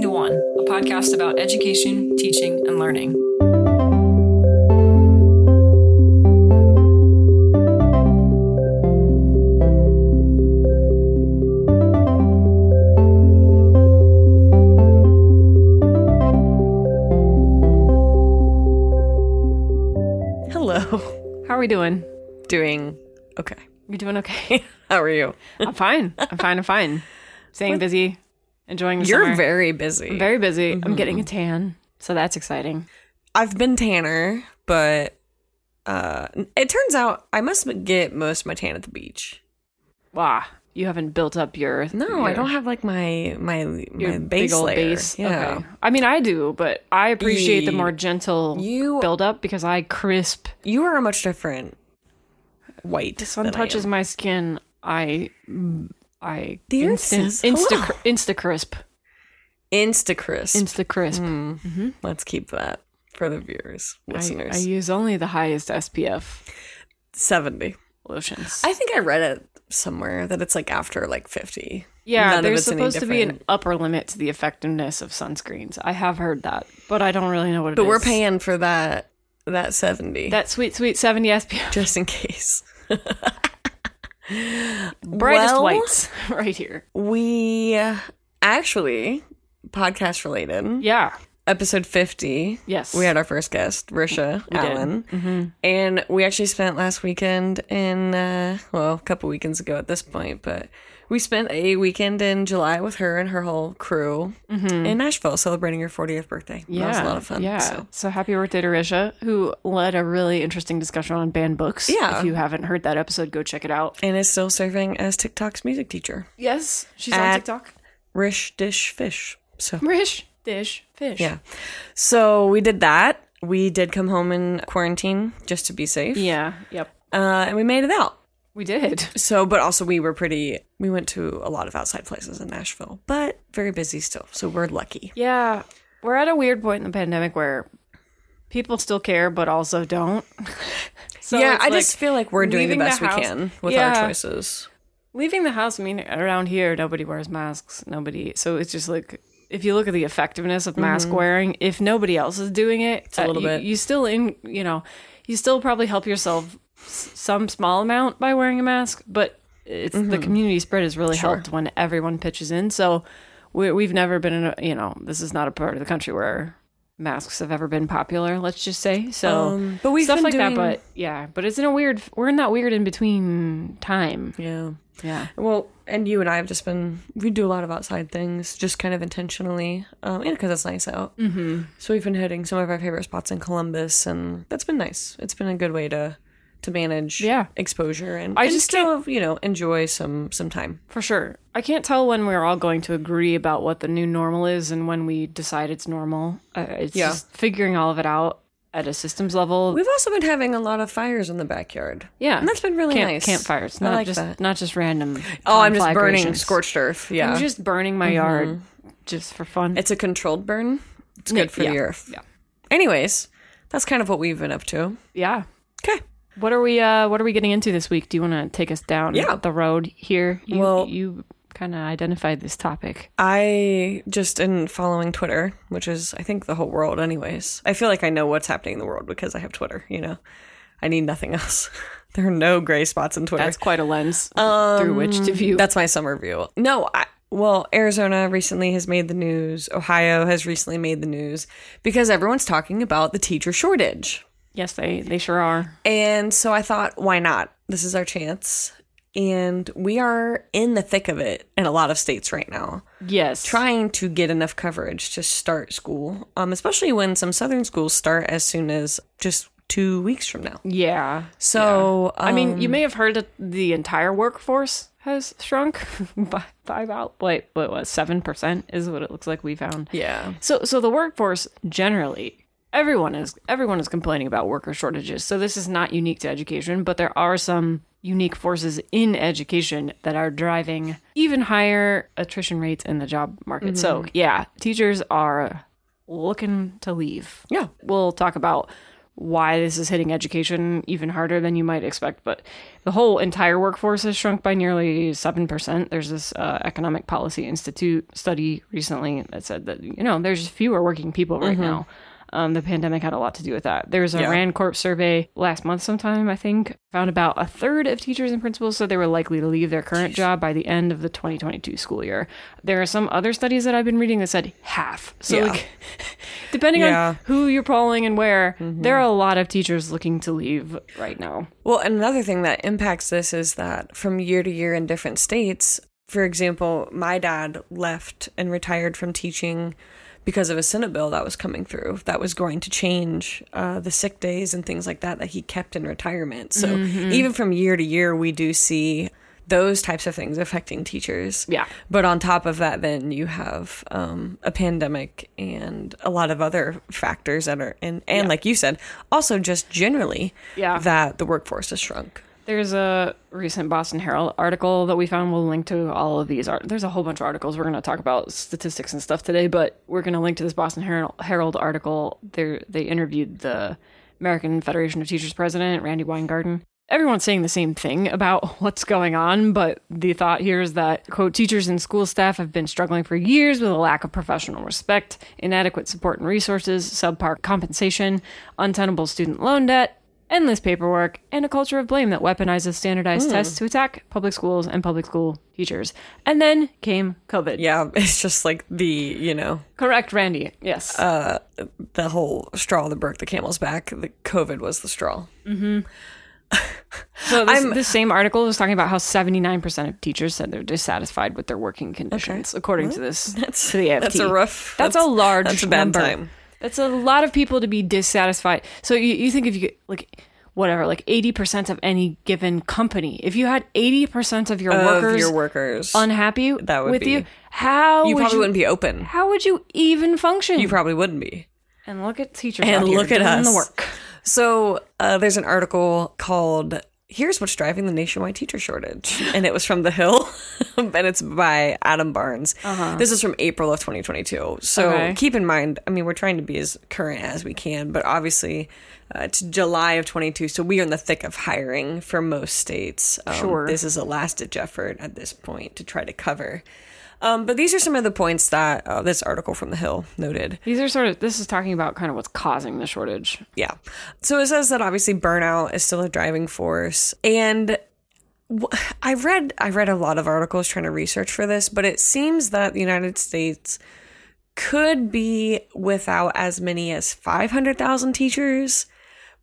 listening to One, a podcast about education, teaching, and learning. Hello. How are we doing? Doing okay. You doing okay? How are you? I'm fine. I'm fine. I'm fine. Staying busy, enjoying the You're summer. very busy. I'm very busy. I'm getting a tan, so that's exciting. I've been tanner, but uh it turns out I must get most of my tan at the beach. Wow, you haven't built up your No, I don't have like my my your my big base layer. base. Yeah. Okay. I mean, I do, but I appreciate the more gentle You build up because I crisp. you are a much different white. The sun touches my skin. I I The earth instant insta insta crisp Insta crisp. insta crisp. Mm. Let's keep that for the viewers, I, listeners. I use only the highest SPF Seventy. lotions. I think I read it somewhere that it's like after like fifty. yeah, None there's supposed to be an upper limit to the effectiveness of sunscreens. I have heard that, but I don't really know what it is. But we're paying for that that 70 that sweet, sweet 70 SPF. just in case. Brightest Well- whites right here. We actually podcast related. Yeah. Episode 50. Yes. We had our first guest, Risha We. Allen. Mm-hmm. And we actually spent last weekend in, uh, well, a couple weekends ago at this point, but we spent a weekend in July with her and her whole crew in Nashville celebrating her 40th birthday. Yeah, that was a lot of fun. Yeah. So. So. happy birthday to Risha, who led a really interesting discussion on banned books. Yeah. If you haven't heard that episode, go check it out. And is still serving as TikTok's music teacher. Yes, she's on TikTok. Rish Dish Fish. So Rish dish fish. Yeah. So we did that. We did come home in quarantine just to be safe. Yeah. Yep. Uh, and we made it out. We did. So, but also we were pretty, we went to a lot of outside places in Nashville, but very busy still. So we're lucky. Yeah. We're at a weird point in the pandemic where people still care, but also don't. so yeah, I like just feel like we're doing the leaving the best we can with Yeah. our choices. leaving the house. I mean, around here, nobody wears masks. Nobody. So it's just like if you look at the effectiveness of mask wearing, if nobody else is doing it, it's Mm-hmm. a little you, bit. You still in. You know, you still probably help yourself s- some small amount by wearing a mask, but it's the community spread has really Mm-hmm. Sure. helped when everyone pitches in. So we, we've never been in a. You know, this is not a part of the country where masks have ever been popular. Let's just say so. Um, but we've stuff been like doing- that, but yeah, but it's in a weird. We're in that weird in between time. Yeah. Yeah. Well, and you and I have just been, we do a lot of outside things just kind of intentionally, um, and because it's nice out. Mm-hmm. So we've been hitting some of our favorite spots in Columbus, and that's been nice. It's been a good way to to manage Yeah. exposure and I and just still you know enjoy some some time. For sure. I can't tell when we're all going to agree about what the new normal is and when we decide it's normal. Uh, it's Yeah. just figuring all of it out at a systems level. We've also been having a lot of fires in the backyard. yeah. and that's been really Camp- nice. Campfires, not like just that. not just random. Oh, I'm just burning scorched earth. Yeah, I'm just burning my yard just for fun. it's a controlled burn. It's good for yeah, the earth. yeah. Anyways, that's kind of what we've been up to. yeah. Okay. What are we uh what are we getting into this week? Do you want to take us down Yeah. the road here? You, Well- you kind of identified this topic. I just in following Twitter, which is I think the whole world anyways. I feel like I know what's happening in the world because I have Twitter, you know. I need nothing else. there are no gray spots in Twitter. That's quite a lens through which to view. Um, That's my summer view. No, I well, Arizona recently has made the news. Ohio has recently made the news because everyone's talking about the teacher shortage. Yes, they they sure are. And so I thought, why not? This is our chance. And we are in the thick of it in a lot of states right now, Yes. trying to get enough coverage to start school, um, especially when some southern schools start as soon as just two weeks from now. Yeah. So, I mean, um, you may have heard that the entire workforce has shrunk by, by about wait, what was seven percent is what it looks like we found. yeah. So, so the workforce generally, everyone is everyone is complaining about worker shortages. So this is not unique to education, but there are some unique forces in education that are driving even higher attrition rates in the job market. So yeah, teachers are looking to leave. Yeah. We'll talk about why this is hitting education even harder than you might expect. But the whole entire workforce has shrunk by nearly 7%. There's this uh, Economic Policy Institute study recently that said that, you know, there's fewer working people right now. Um, the pandemic had a lot to do with that. There was a Yeah. Rand Corp survey last month, sometime I think, found about a third of teachers and principals said they were likely to leave their current job by the end of the 2022 school year. There are some other studies that I've been reading that said half. So, Yeah. like, depending Yeah. on who you're polling and where, there are a lot of teachers looking to leave right now. Well, and another thing that impacts this is that from year to year in different states, for example, my dad left and retired from teaching because of a Senate bill that was coming through that was going to change uh, the sick days and things like that that he kept in retirement. So even from year to year, we do see those types of things affecting teachers. Yeah. But on top of that, then you have um, a pandemic and a lot of other factors that are, and, and like you said, also just generally Yeah. that the workforce has shrunk. There's a recent Boston Herald article that we found. We'll link to all of these. Art- There's a whole bunch of articles. We're going to talk about statistics and stuff today, but we're going to link to this Boston Herald, Herald article. They they interviewed the American Federation of Teachers president, Randi Weingarten. Everyone's saying the same thing about what's going on, but the thought here is that, quote, teachers and school staff have been struggling for years with a lack of professional respect, inadequate support and resources, subpar compensation, untenable student loan debt, endless paperwork, and a culture of blame that weaponizes standardized tests to attack public schools and public school teachers. And then came COVID. Yeah, it's just like the, you know, Correct, Randi. Yes. Uh, the whole straw that broke the camel's back. The COVID was the straw. Mm-hmm. so this, this same article was talking about how 79% of teachers said they're dissatisfied with their working conditions, according to this to the AFT. That's a rough. That's, a large That's a bad number. time. That's a lot of people to be dissatisfied. So you, you think if you like whatever, like 80% of any given company, if you had 80% of your Of workers your workers, unhappy That would with be- you, how you would probably you, wouldn't be open. how would you even function? You probably wouldn't be. and look at teachers And here look at us. the work. So uh, there's an article called "Here's What's Driving the Nationwide Teacher Shortage," and it was from The Hill, and it's by Adam Barnes. This is from April of 2022. So Uh-huh. Okay. keep in mind, I mean, we're trying to be as current as we can, but obviously. Uh, it's July of 22, so we are in the thick of hiring for most states. Um, Sure. This is a last ditch effort at this point to try to cover. Um, but these are some of the points that uh, this article from The Hill noted. These are sort of this is talking about kind of what's causing the shortage. Yeah. So it says that obviously burnout is still a driving force. And I read I read a lot of articles trying to research for this, but it seems that the United States could be without as many as 500,000 teachers.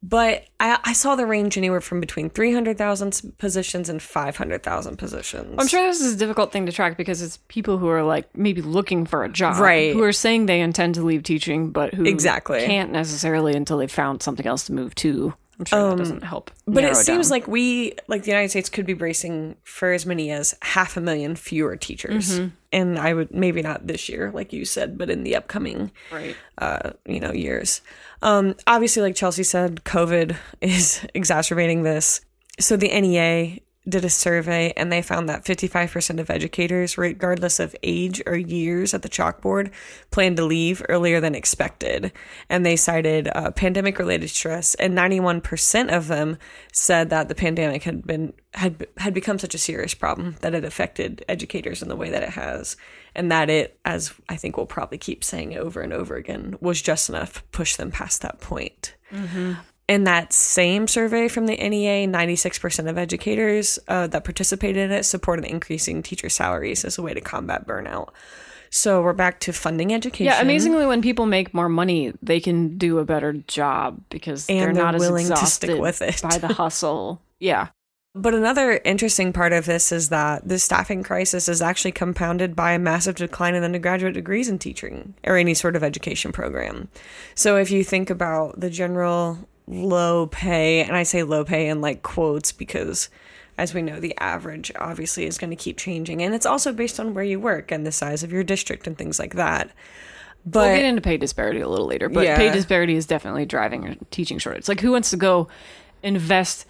But I, I saw the range anywhere from between 300,000 positions and 500,000 positions. I'm sure this is a difficult thing to track because it's people who are like maybe looking for a job, Right. Who are saying they intend to leave teaching, but who Exactly. can't necessarily until they've found something else to move to. I'm sure that doesn't help. Um, But it seems down. like we, like the United States, could be bracing for as many as half a million fewer teachers. Mm-hmm. And I would maybe not this year, like you said, but in the upcoming, right. uh, you know, years. Um, obviously, like Chelsea said, COVID is exacerbating this. So the NEA did a survey and they found that 55% of educators, regardless of age or years at the chalkboard, plan to leave earlier than expected. And they cited uh, pandemic related stress, and 91% of them said that the pandemic had been had had become such a serious problem that it affected educators in the way that it has. And that it as i think we'll probably keep saying over and over again was just enough to push them past that point in that same survey from the NEA, 96% of educators uh, that participated in it supported increasing teacher salaries as a way to combat burnout. So we're back to funding education. Yeah, amazingly, when people make more money, they can do a better job because And they're they're not as willing to stick with it. by the hustle. Yeah, But another interesting part of this is that the staffing crisis is actually compounded by a massive decline in undergraduate degrees in teaching or any sort of education program. So if you think about the general low pay, and I say low pay in like quotes because as we know, the average obviously is going to keep changing. And it's also based on where you work and the size of your district and things like that. But we'll get into pay disparity a little later, but Yeah. pay disparity is definitely driving a teaching shortage. Like, who wants to go invest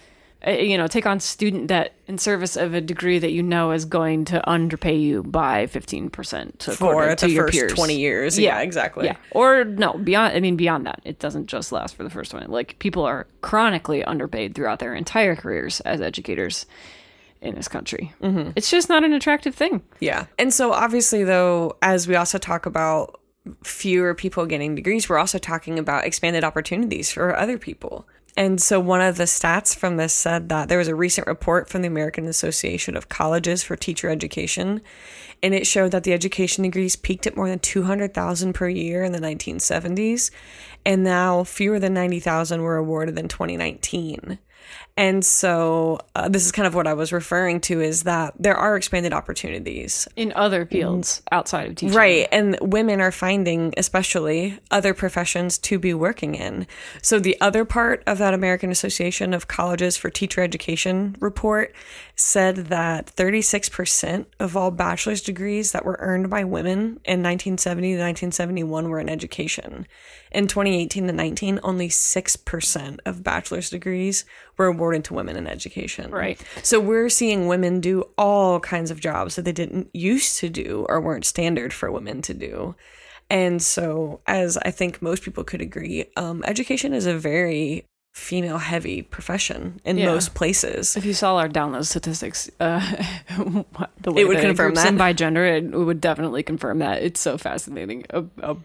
you know, take on student debt in service of a degree that you know is going to underpay you by 15% to, For to the your first peers. 20 years. Yeah. Yeah, exactly. Yeah. Or no, beyond I mean beyond that. It doesn't just last for the first one. Like people are chronically underpaid throughout their entire careers as educators in this country. Mm-hmm. It's just not an attractive thing. Yeah. And so obviously though, as we also talk about fewer people getting degrees, we're also talking about expanded opportunities for other people. And so one of the stats from this said that there was a recent report from the American Association of Colleges for Teacher Education, and it showed that the education degrees peaked at more than 200,000 per year in the 1970s, and now fewer than 90,000 were awarded in 2019. And so uh, this is kind of what I was referring to is that there are expanded opportunities In other fields outside of teaching. Right. And women are finding, especially, other professions to be working in. So, the other part of that American Association of Colleges for Teacher Education report said that 36% of all bachelor's degrees that were earned by women in 1970 to 1971 were in education. In 2018 to 19, only 6% of bachelor's degrees were awarded to women in education. Right. So we're seeing women do all kinds of jobs that they didn't used to do or weren't standard for women to do. And so, as I think most people could agree, um, education is a very female heavy profession in Yeah. most places. If you saw our download statistics, uh, the way It would confirm that. by gender, it would definitely confirm that. It's so fascinating. A, a,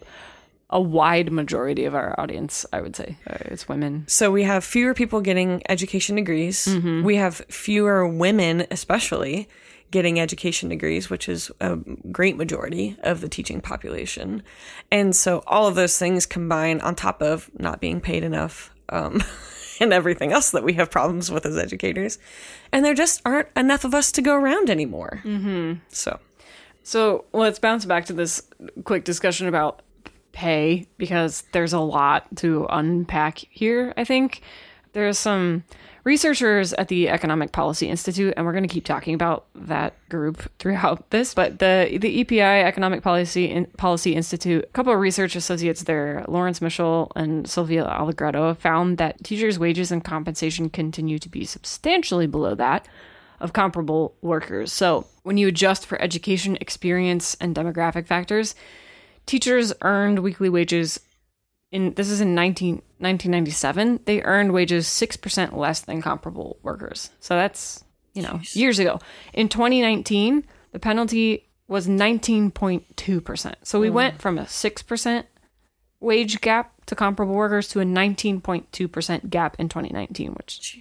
a wide majority of our audience, I would say, uh, it's women. So we have fewer people getting education degrees. Mm-hmm. We have fewer women, especially, getting education degrees, which is a great majority of the teaching population. And so all of those things combine on top of not being paid enough um, and everything else that we have problems with as educators. And there just aren't enough of us to go around anymore. Mm-hmm. So, So let's bounce back to this quick discussion about pay because there's a lot to unpack here, I think. There's some researchers at the Economic Policy Institute, and we're going to keep talking about that group throughout this. But the the EPI Economic Policy In- Policy Institute, a couple of research associates there, Lawrence Mishel and Sylvia Allegretto, found that teachers' wages and compensation continue to be substantially below that of comparable workers. So when you adjust for education, experience, and demographic factors, teachers earned weekly wages in this is in 19, 1997 they earned wages 6% less than comparable workers. So that's you know years ago. In 2019 the penalty was 19.2% so we mm. went from a 6% wage gap to comparable workers to a 19.2% gap in 2019 which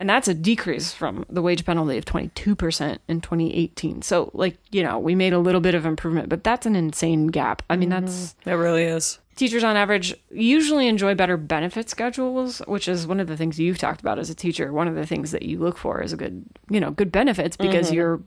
and that's a decrease from the wage penalty of 22% in 2018 so like you know we made a little bit of improvement but that's an insane gap. I mean that's mm-hmm. it really is. teachers on average usually enjoy better benefit schedules which is one of the things you've talked about as a teacher. One of the things that you look for is a good you know good benefits because mm-hmm. you're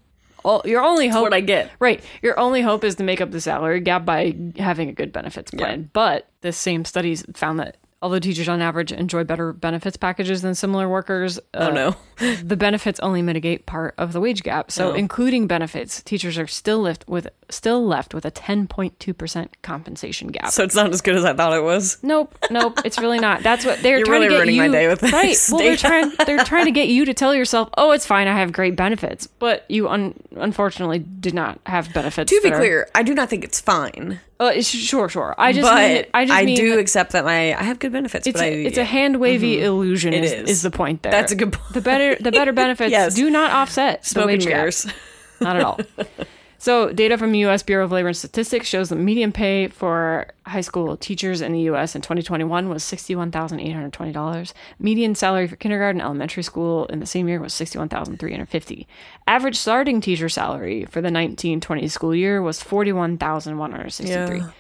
all your only hope what I get. right. Your only hope is to make up the salary gap by having a good benefits plan. But this same studies found that although teachers on average enjoy better benefits packages than similar workers uh, Oh no. the benefits only mitigate part of the wage gap. So, Oh. including benefits, teachers are still left with still left with a 10.2% compensation gap. So it's not as good as I thought it was. nope, nope, it's really not. That's what they're You're trying really to get ruining you my day with this right. Well, they're trying they're trying to get you to tell yourself, "Oh, it's fine. I have great benefits," but you un- unfortunately did not have benefits. To be that are- clear, I do not think it's fine. Uh, sure, sure. I just but mean, I just mean do accept that my I have good benefits. It's but a, I, it's a hand wavy illusion. It is, is. is the point there? That's a good point. The better the better benefits Yes. do not offset the smoke and wage gap. Not at all. So, data from the U.S. Bureau of Labor and Statistics shows the median pay for high school teachers in the U.S. in 2021 was $61,820. Median salary for kindergarten and elementary school in the same year was 61,350. Average starting teacher salary for the 1920 school year was 41,163. Yeah.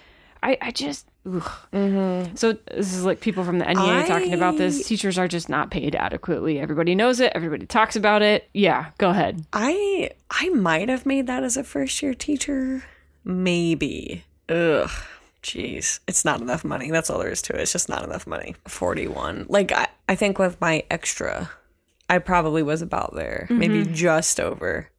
I, I just, ugh. So, this is like people from the NEA talking about this. Teachers are just not paid adequately. Everybody knows it, everybody talks about it. Yeah, go ahead. I I might have made that as a first year teacher. Maybe. Ugh. Jeez. It's not enough money. That's all there is to it. It's just not enough money. 41. Like I, I think with my extra, I probably was about there. Maybe just over.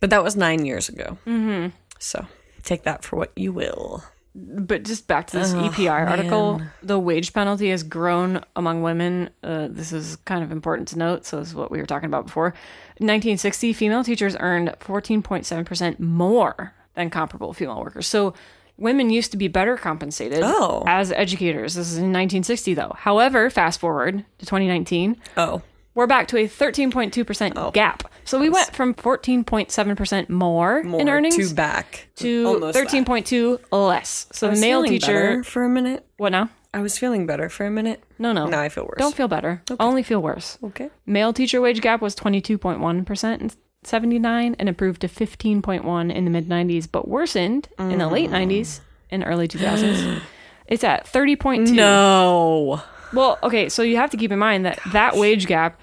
But that was nine years ago. Mm-hmm. So take that for what you will. But just back to this EPI article, the wage penalty has grown among women. Uh, this is kind of important to note. So, this is what we were talking about before. In 1960, female teachers earned 14.7% more than comparable female workers. So, women used to be better compensated Oh. as educators. This is in 1960, though. However, fast forward to 2019, Oh. We're back to a 13.2% gap. So, we went from 14.7% more, More in earnings to back to Almost that. 13.2 less. So the male teacher. for a minute. What now? I was feeling better for a minute. No, no. Now I feel worse. Don't feel better. Only feel worse. Okay. Male teacher wage gap was 22.1% in 79 and improved to 15.1 in the mid 90s, but worsened in the mm. late 90s and early 2000s. it's at 30.2. No. Well, okay, so you have to keep in mind that that wage gap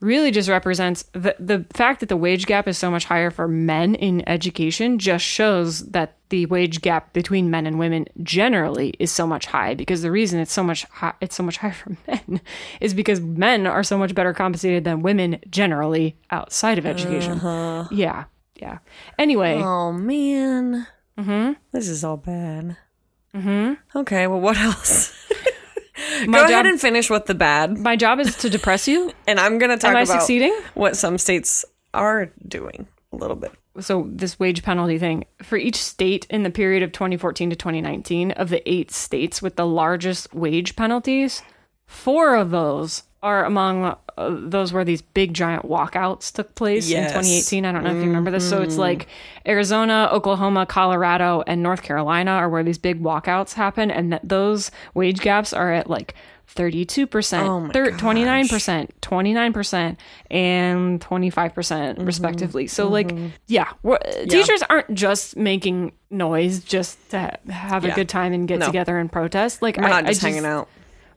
really just represents the the fact that the wage gap is so much higher for men in education just shows that the wage gap between men and women generally is so much high because the reason it's so much high, it's so much higher for men is because men are so much better compensated than women generally outside of education. Yeah. Yeah. Anyway, Oh man. Mm-hmm. This is all bad. Mm-hmm. Okay. Well, what else? my Go job ahead and finish with the bad, my job is to depress you. and I'm gonna talk Am I about succeeding? what some states are doing a little bit. so this wage penalty thing for each state in the period of 2014 to 2019 of the eight states with the largest wage penalties four of those are among uh, those where these big giant walkouts took place Yes. in 2018 i don't know if you remember this so it's like arizona oklahoma colorado and north carolina are where these big walkouts happen and that those wage gaps are at like 32%, Oh thir- 29%, 29%, and 25% Mm-hmm. respectively. So, like, yeah, we're, teachers aren't just making noise just to ha- have a Yeah. good time and get No. together and protest. Like, We're I, not I just hanging out.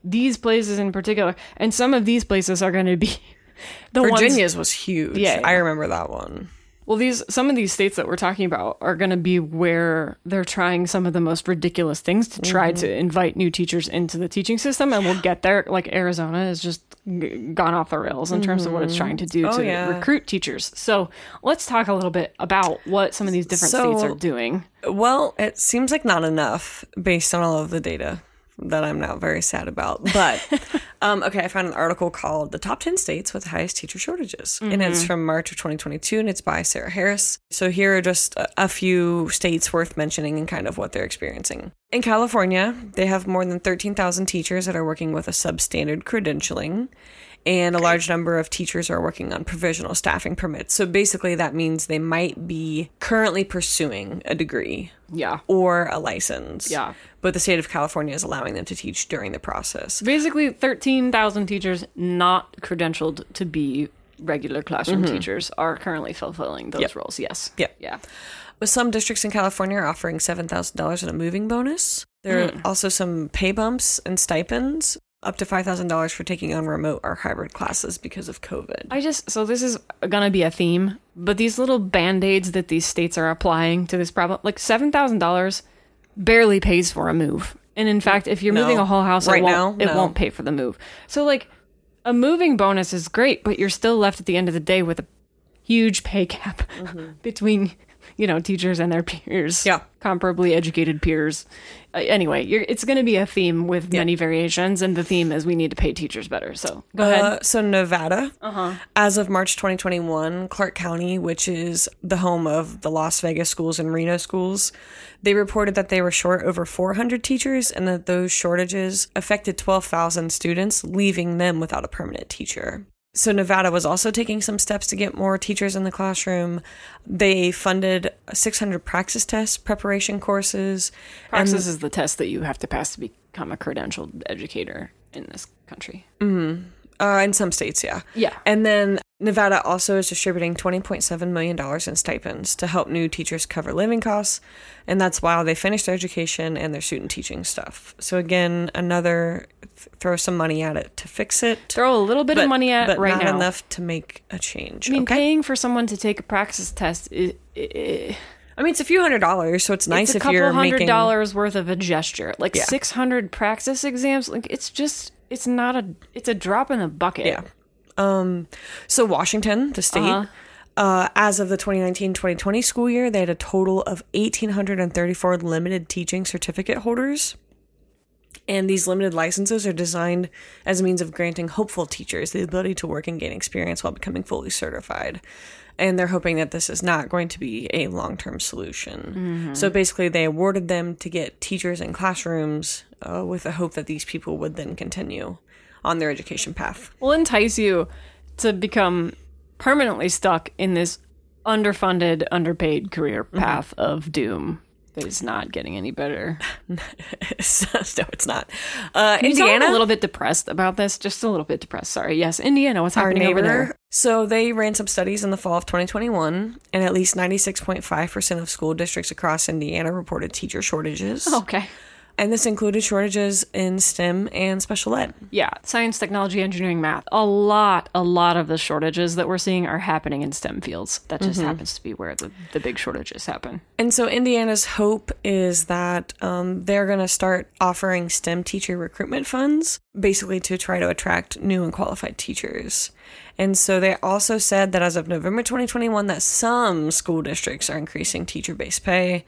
These places in particular, and some of these places are going to be the ones Virginia's was huge. Yeah, I remember that one. well, these some of these states that we're talking about are going to be where they're trying some of the most ridiculous things to try Mm-hmm. to invite new teachers into the teaching system, and we'll get there. Like Arizona has just g- gone off the rails in terms of what it's trying to do Oh, to yeah. recruit teachers. So let's talk a little bit about what some of these different states are doing. Well, it seems like not enough based on all of the data that I'm now very sad about. But um, okay, I found an article called "The Top 10 States with the Highest Teacher Shortages," and it's from March of 2022, and it's by Sarah Harris. So here are just a, a few states worth mentioning and kind of what they're experiencing. In California, they have more than 13,000 teachers that are working with a substandard credentialing. And a large number of teachers are working on provisional staffing permits. So basically, that means they might be currently pursuing a degree Yeah. or a license. Yeah. But the state of California is allowing them to teach during the process. Basically, 13,000 teachers not credentialed to be regular classroom teachers are currently fulfilling those Mm-hmm. Yep. roles. Yes. Yep. Yeah. With some districts in California are offering $7,000 in a moving bonus. There are also some pay bumps and stipends, up to $5,000 for taking on remote or hybrid classes because of COVID. I just so this is gonna be a theme, but these little band aids that these states are applying to this problem, like seven thousand dollars, barely pays for a move. And in fact, if you're No. moving a whole house, Right it won't, now, it no. won't pay for the move. So like, a moving bonus is great, but you're still left at the end of the day with a huge pay gap mm-hmm. between you know teachers and their peers. Yeah. comparably educated peers. Uh, anyway, you're, it's going to be a theme with many variations, and the theme is we need to pay teachers better. So go ahead. Uh, so Nevada, as of March 2021, Clark County, which is the home of the Las Vegas schools and Reno schools, they reported that they were short over 400 teachers and that those shortages affected 12,000 students, leaving them without a permanent teacher. So Nevada was also taking some steps to get more teachers in the classroom. They funded 600 praxis test preparation courses. Praxis is the test that you have to pass to become a credentialed educator in this country. Mm-hmm. Uh, in some states, yeah. Yeah. And then Nevada also is distributing $20.7 million in stipends to help new teachers cover living costs. And that's while they finish their education and their student teaching stuff. So, again, another th- throw some money at it to fix it. Throw a little bit of money at but right not now. enough to make a change. I mean, okay. paying for someone to take a praxis test is, is I mean, it's a few hundred dollars, so it's nice it's a if couple you're hundred making. dollars worth of a gesture. Like Yeah. six hundred praxis exams. Like it's just it's not a it's a drop in the bucket. Yeah. Um, so Washington, the state, Uh-huh. Uh, as of the 2019 2020 school year, they had a total of 1,834 limited teaching certificate holders. And these limited licenses are designed as a means of granting hopeful teachers the ability to work and gain experience while becoming fully certified. And they're hoping that this is not going to be a long term solution. So basically, they awarded them to get teachers in classrooms uh, with the hope that these people would then continue on their education path. will entice you to become permanently stuck in this underfunded, underpaid career path of doom that is not getting any better. no, it's not. Uh, Can you tell I'm Indiana, a little bit depressed about this, just a little bit depressed. Sorry. Yes, Indiana. What's happening over there? So they ran some studies in the fall of 2021, and at least 96.5% of school districts across Indiana reported teacher shortages. Okay. And this included shortages in STEM and special ed. Yeah, science, technology, engineering, math. A lot, a lot of the shortages that we're seeing are happening in STEM fields. That just happens to be where the, the big shortages happen. And so Indiana's hope is that um, they're going to start offering STEM teacher recruitment funds, basically to try to attract new and qualified teachers. And so they also said that as of November 2021, that some school districts are increasing teacher-based pay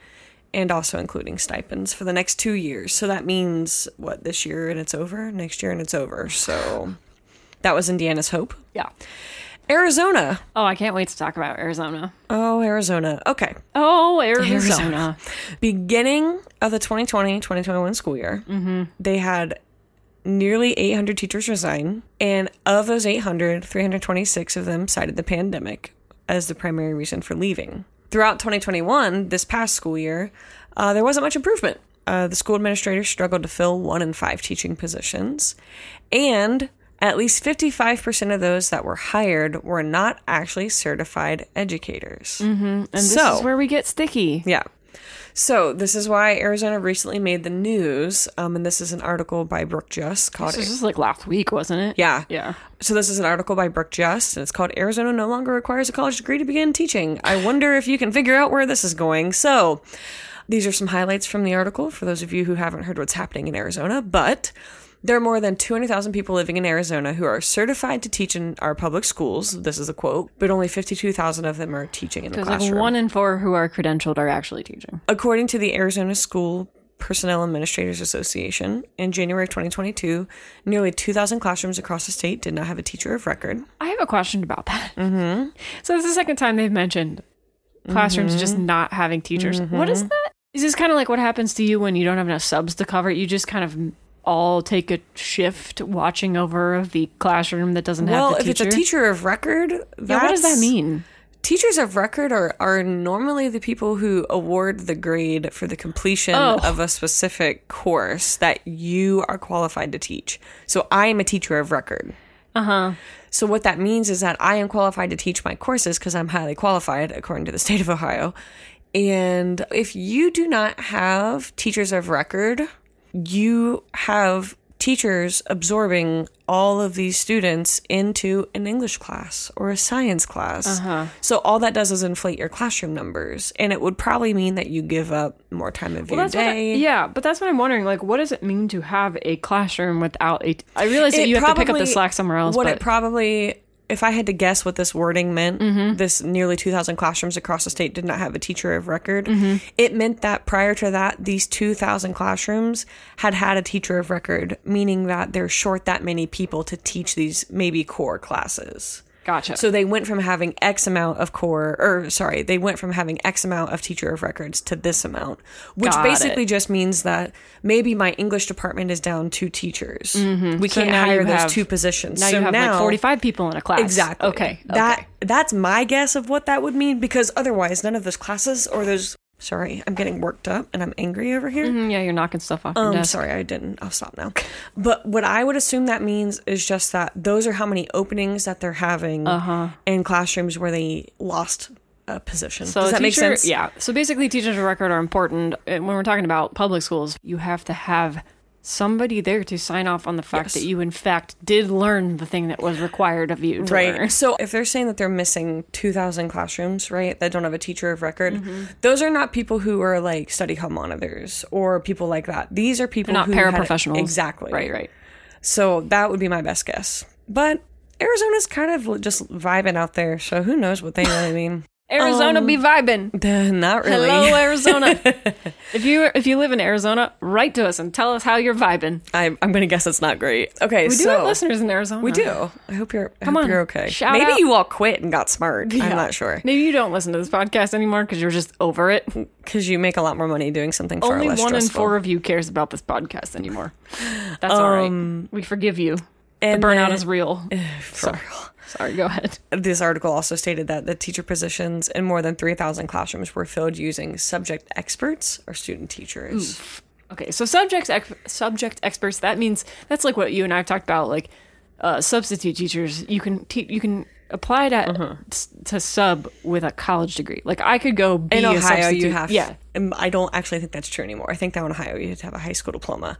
and also including stipends for the next two years. So that means what this year and it's over, next year and it's over. So that was Indiana's hope. Yeah. Arizona. Oh, I can't wait to talk about Arizona. Oh, Arizona. Okay. Oh, Arizona. beginning of the 2020-2021 school year mm-hmm. they had nearly 800 teachers resign and of those 800 326 of them cited the pandemic as the primary reason for leaving throughout 2021 this past school year uh, there wasn't much improvement uh, the school administrators struggled to fill one in five teaching positions and at least 55% of those that were hired were not actually certified educators And this So- is where we get sticky. yeah. So this is why Arizona recently made the news, um, and this is an article by Brooke Just called. This was like last week, wasn't it? yeah, Yeah. So this is an article by Brooke Just, and it's called "Arizona no longer requires a college degree to begin teaching." I wonder if you can figure out where this is going. So. These are some highlights from the article for those of you who haven't heard what's happening in Arizona, but there are more than 200,000 people living in Arizona who are certified to teach in our public schools. This is a quote, but only 52,000 of them are teaching in the classroom. like one in four who are credentialed are actually teaching. According to the Arizona School Personnel Administrators Association, in January of 2022, nearly 2,000 classrooms across the state did not have a teacher of record. I have a question about that. Mm-hmm. So it's the second time they've mentioned classrooms just not having teachers. What is that? Is this kind of like what happens to you when you don't have enough subs to cover? it? You just kind of all take a shift watching over the classroom that doesn't Well, have the teacher? Well, if it's a teacher of record, yeah, what does that mean? Teachers of record are, are normally the people who award the grade for the completion Oh. of a specific course that you are qualified to teach. So I am a teacher of record. Uh huh. So what that means is that I am qualified to teach my courses because I'm highly qualified according to the state of Ohio. And if you do not have teachers of record, you have teachers absorbing all of these students into an English class or a science class. Uh-huh. So all that does is inflate your classroom numbers, and it would probably mean that you give up more time of your That's what I- day. yeah, but that's what I'm wondering. Like, what does it mean to have a classroom without a? I realize that It you have to pick up the slack somewhere else. What but it probably, if I had to guess what this wording meant, Mm-hmm. this nearly 2,000 classrooms across the state did not have a teacher of record. Mm-hmm. It meant that prior to that, these 2,000 classrooms had had a teacher of record, meaning that they're short that many people to teach these maybe core classes. Gotcha. So they went from having X amount of core, or sorry, they went from having X amount of teacher of records to this amount, which Got basically it. just means that maybe my English department is down two teachers. We Mm-hmm. So can't hire those have- two positions. now so you have now, like 45 people in a class. Exactly. Okay. That okay. that's my guess of what that would mean because otherwise, none of those classes or those. Sorry, I'm getting worked up and I'm angry over here. Mm, yeah, you're knocking stuff off Um, sorry, I didn't. I'll stop now. But what I would assume that means is just that those are how many openings that they're having in classrooms where they lost a position. Uh-huh. So Does that make sense? Yeah. So basically, teachers of record are important. And when we're talking about public schools, you have to have somebody there to sign off on the fact Yes. that you, in fact, did learn the thing that was required of you Right. learn. So if they're saying that they're missing 2,000 classrooms, right, that don't have a teacher of record, Mm-hmm. those are not people who are like study hall monitors or people like that. These are people They're not who had- paraprofessionals. exactly. Right, right. So that would be my best guess. But Arizona's kind of just vibing out there, so who knows what they really mean. Arizona be vibing. Not really. Hello, Arizona. if you if you live in Arizona, write to us and tell us how you're vibing. I'm, I'm going to guess it's not great. Okay, We do have listeners in Arizona. we do. I hope you're. I Come hope on, you're okay. shout Maybe out. you all quit and got smart. Yeah. I'm not sure Maybe you don't listen to this podcast anymore because you're just over it. because you make a lot more money doing something far Only less one in four of you cares about this podcast anymore. That's all right. We forgive you. The Um, burnout then- is real. Sorry. Sorry, go ahead. This article also stated that the teacher positions in more than 3,000 classrooms were filled using subject experts or student teachers. Okay, so subjects ex- subject experts. That means that's like what you and I've talked about, like uh, substitute teachers. You can te- you can apply to Uh-huh. to sub with a college degree. Like I could go be In Ohio, you have. yeah um, I don't actually think that's true anymore. I think that in Ohio, you have to have a high school diploma.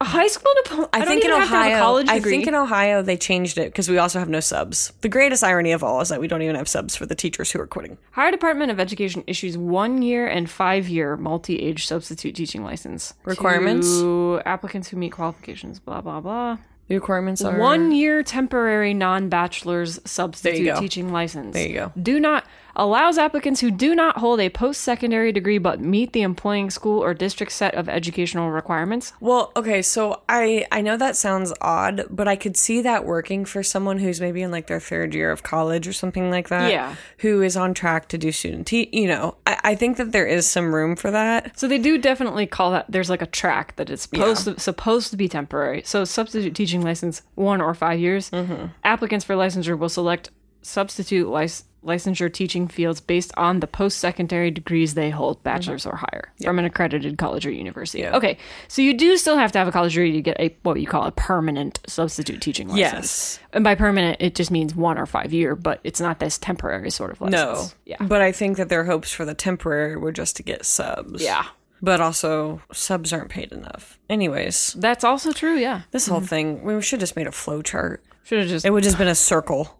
a high school diploma. I, I, think in even have have Ohio, I think in Ohio they changed it because we also have no subs. The greatest irony of all is that we don't even have subs for the teachers who are quitting. Ohio Department of Education issues one year and five year multi age substitute teaching license Requirements? to applicants who meet qualifications. Blah blah blah. The requirements are One year temporary non bachelor's substitute go. teaching license. There you go. Do not allows applicants who do not hold a post secondary degree but meet the employing school or district set of educational requirements. Well, okay, so I I know that sounds odd, but I could see that working for someone who's maybe in like their third year of college or something like that. Yeah. Who is on track to do student te- you know, I, I think that there is some room for that. So they do definitely call that there's like a track that it's supposed to, supposed to be temporary. So substitute teaching license one or five years. Mm-hmm. Applicants for licensure will select substitute lic- licensure teaching fields based on the post secondary degrees they hold, bachelor's or higher, from an accredited college or university. Mm-hmm. Yeah. Okay, so you do still have to have a college degree to get a what you call a permanent substitute teaching license. Yes. and by permanent it just means one or five year, but it's not this temporary sort of license. No. yeah, But I think that their hopes for the temporary were just to get subs. yeah, But also subs aren't paid enough. Anyways, that's also true. Yeah, this whole thing, we should have just made a flow chart. should have just It would just been a circle.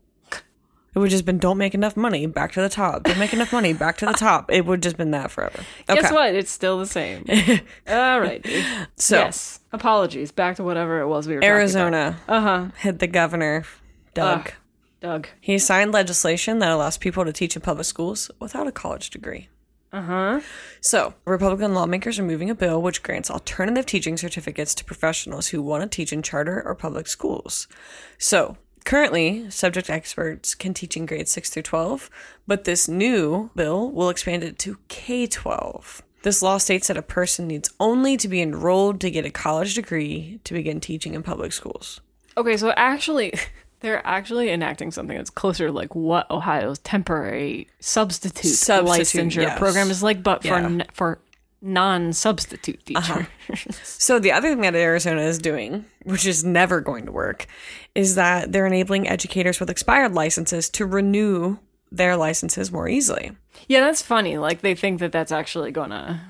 It would just been don't make enough money, back to the top. Don't make enough money, back to the top. It would just been that forever. Okay. Guess what? It's still the same. All right. So yes. Apologies. Back to whatever it was we were Arizona Uh huh. hit the governor, Doug. Doug. He signed legislation that allows people to teach in public schools without a college degree. Uh huh. So, Republican lawmakers are moving a bill which grants alternative teaching certificates to professionals who want to teach in charter or public schools. So, currently, subject experts can teach in grades 6 through 12, but this new bill will expand it to K 12. This law states that a person needs only to be enrolled to get a college degree to begin teaching in public schools. Okay, so actually, they're actually enacting something that's closer to like what Ohio's temporary substitute, Substitute, licensure yes. program is like, but for Yeah. n- for non-substitute teachers. Uh-huh. So the other thing that Arizona is doing, which is never going to work, is that they're enabling educators with expired licenses to renew their licenses more easily. yeah, that's funny. Like they think that that's actually gonna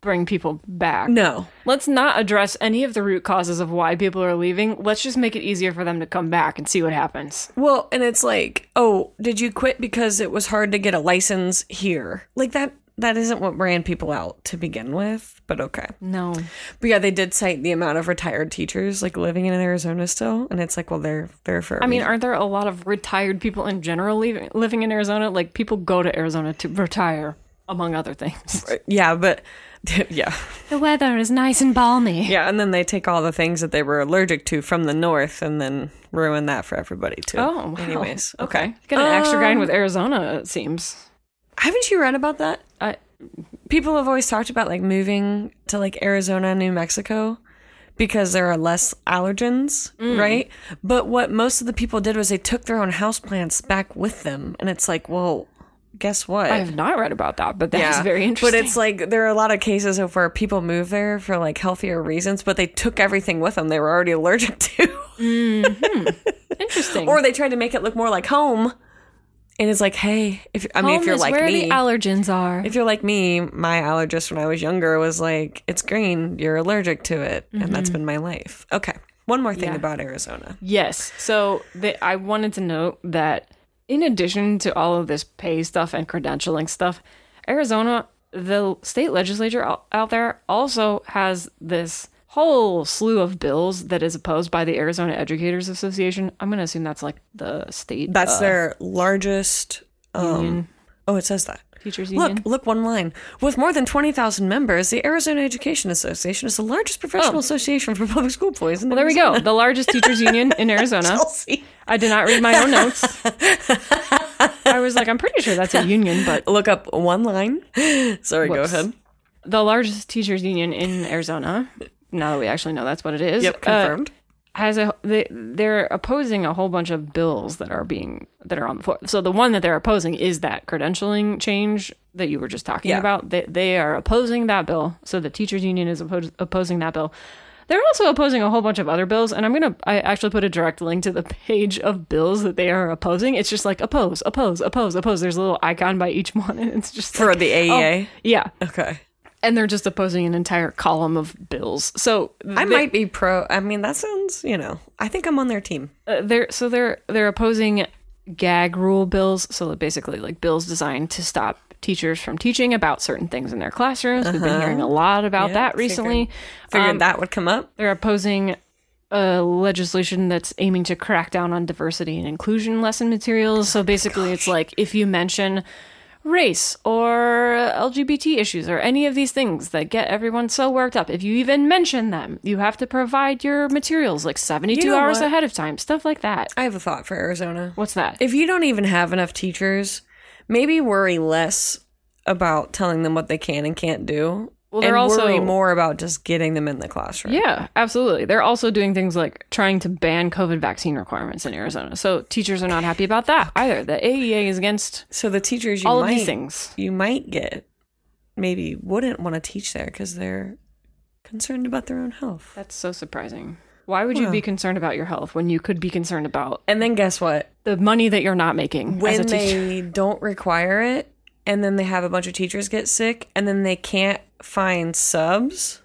bring people back. No. Let's not address any of the root causes of why people are leaving. Let's just make it easier for them to come back and see what happens. Well, and it's like, oh, did you quit because it was hard to get a license here? Like that that isn't what ran people out to begin with, but okay. No. But yeah, they did cite the amount of retired teachers like living in Arizona still, and it's like, well, they're they're for. I mean, aren't there a lot of retired people in general leaving, living in Arizona? Like people go to Arizona to retire, among other things. yeah, but yeah, The weather is nice and balmy. yeah, and then they take all the things that they were allergic to from the north, and then ruin that for everybody too. Oh, wow. anyways, okay. okay. Got an extra guy Um, with Arizona, it seems. Haven't you read about that? I, people have always talked about like moving to like Arizona, New Mexico because there are less allergens, mm. right? But what most of the people did was they took their own houseplants back with them. And it's like, well, guess what? I have not read about that, but that's very interesting. But it's like there are a lot of cases of where people move there for like healthier reasons, but they took everything with them they were already allergic to. Mm-hmm. interesting. or they tried to make it look more like home. And it's like, hey, if I mean, if you're is like where me, the allergens are. if you're like me, my allergist when I was younger was like, it's green, you're allergic to it. And that's been my life. Okay. One more thing Mm-hmm. Yeah. about Arizona. Yes. So they, I wanted to note that in addition to all of this pay stuff and credentialing stuff, Arizona, the state legislature out, out there also has this whole slew of bills that is opposed by the Arizona Educators Association. I'm going to assume that's like the state That's uh, their largest. Um, oh, it says that. teachers union. Look, look one line. With more than 20,000 members, the Arizona Education Association is the largest professional association for public school employees. in Oh. Well, there we go. The largest teachers union in Arizona. I did not read my own notes. I was like, I'm pretty sure that's a union, but Look up one line. Sorry, Whoops. go ahead. the largest teachers union in Arizona. Now that we actually know that's what it is. Yep, uh, confirmed. has a they, they're opposing a whole bunch of bills that are being that are on the floor. So the one that they're opposing is that credentialing change that you were just talking Yeah. about. They they are opposing that bill. So the teachers union is opposed, opposing that bill. They're also opposing a whole bunch of other bills, and I'm gonna I actually put a direct link to the page of bills that they are opposing. It's just like oppose, oppose, oppose, oppose. There's a little icon by each one, and it's just For like, the E oh, AEA. yeah, Okay. And they're just opposing an entire column of bills. So I might be pro. I mean, that sounds, you know, I think I'm on their team. uh, they're so they're they're opposing gag rule bills so basically like bills designed to stop teachers from teaching about certain things in their classrooms we've been hearing a lot about Uh-huh. Yeah, that recently Figured Um, that would come up. they're opposing uh, legislation that's aiming to crack down on diversity and inclusion lesson materials so basically it's like if you mention race or lgbt issues or any of these things that get everyone so worked up if you even mention them you have to provide your materials like 72 You know hours what? ahead of time stuff like that I have a thought for Arizona. what's that If you don't even have enough teachers, maybe worry less about telling them what they can and can't do. Well, they're and also- worry more about just getting them in the classroom. Yeah, absolutely. They're also doing things like trying to ban COVID vaccine requirements in Arizona. So teachers are not happy about that either. The AEA is against So the teachers you all might of these things. you might get maybe wouldn't want to teach there because they're concerned about their own health. That's so surprising. Why would you be concerned about your health when you could be concerned about And then guess what? the money that you're not making as a When teacher? they don't require it, and then they have a bunch of teachers get sick, and then they can't find subs.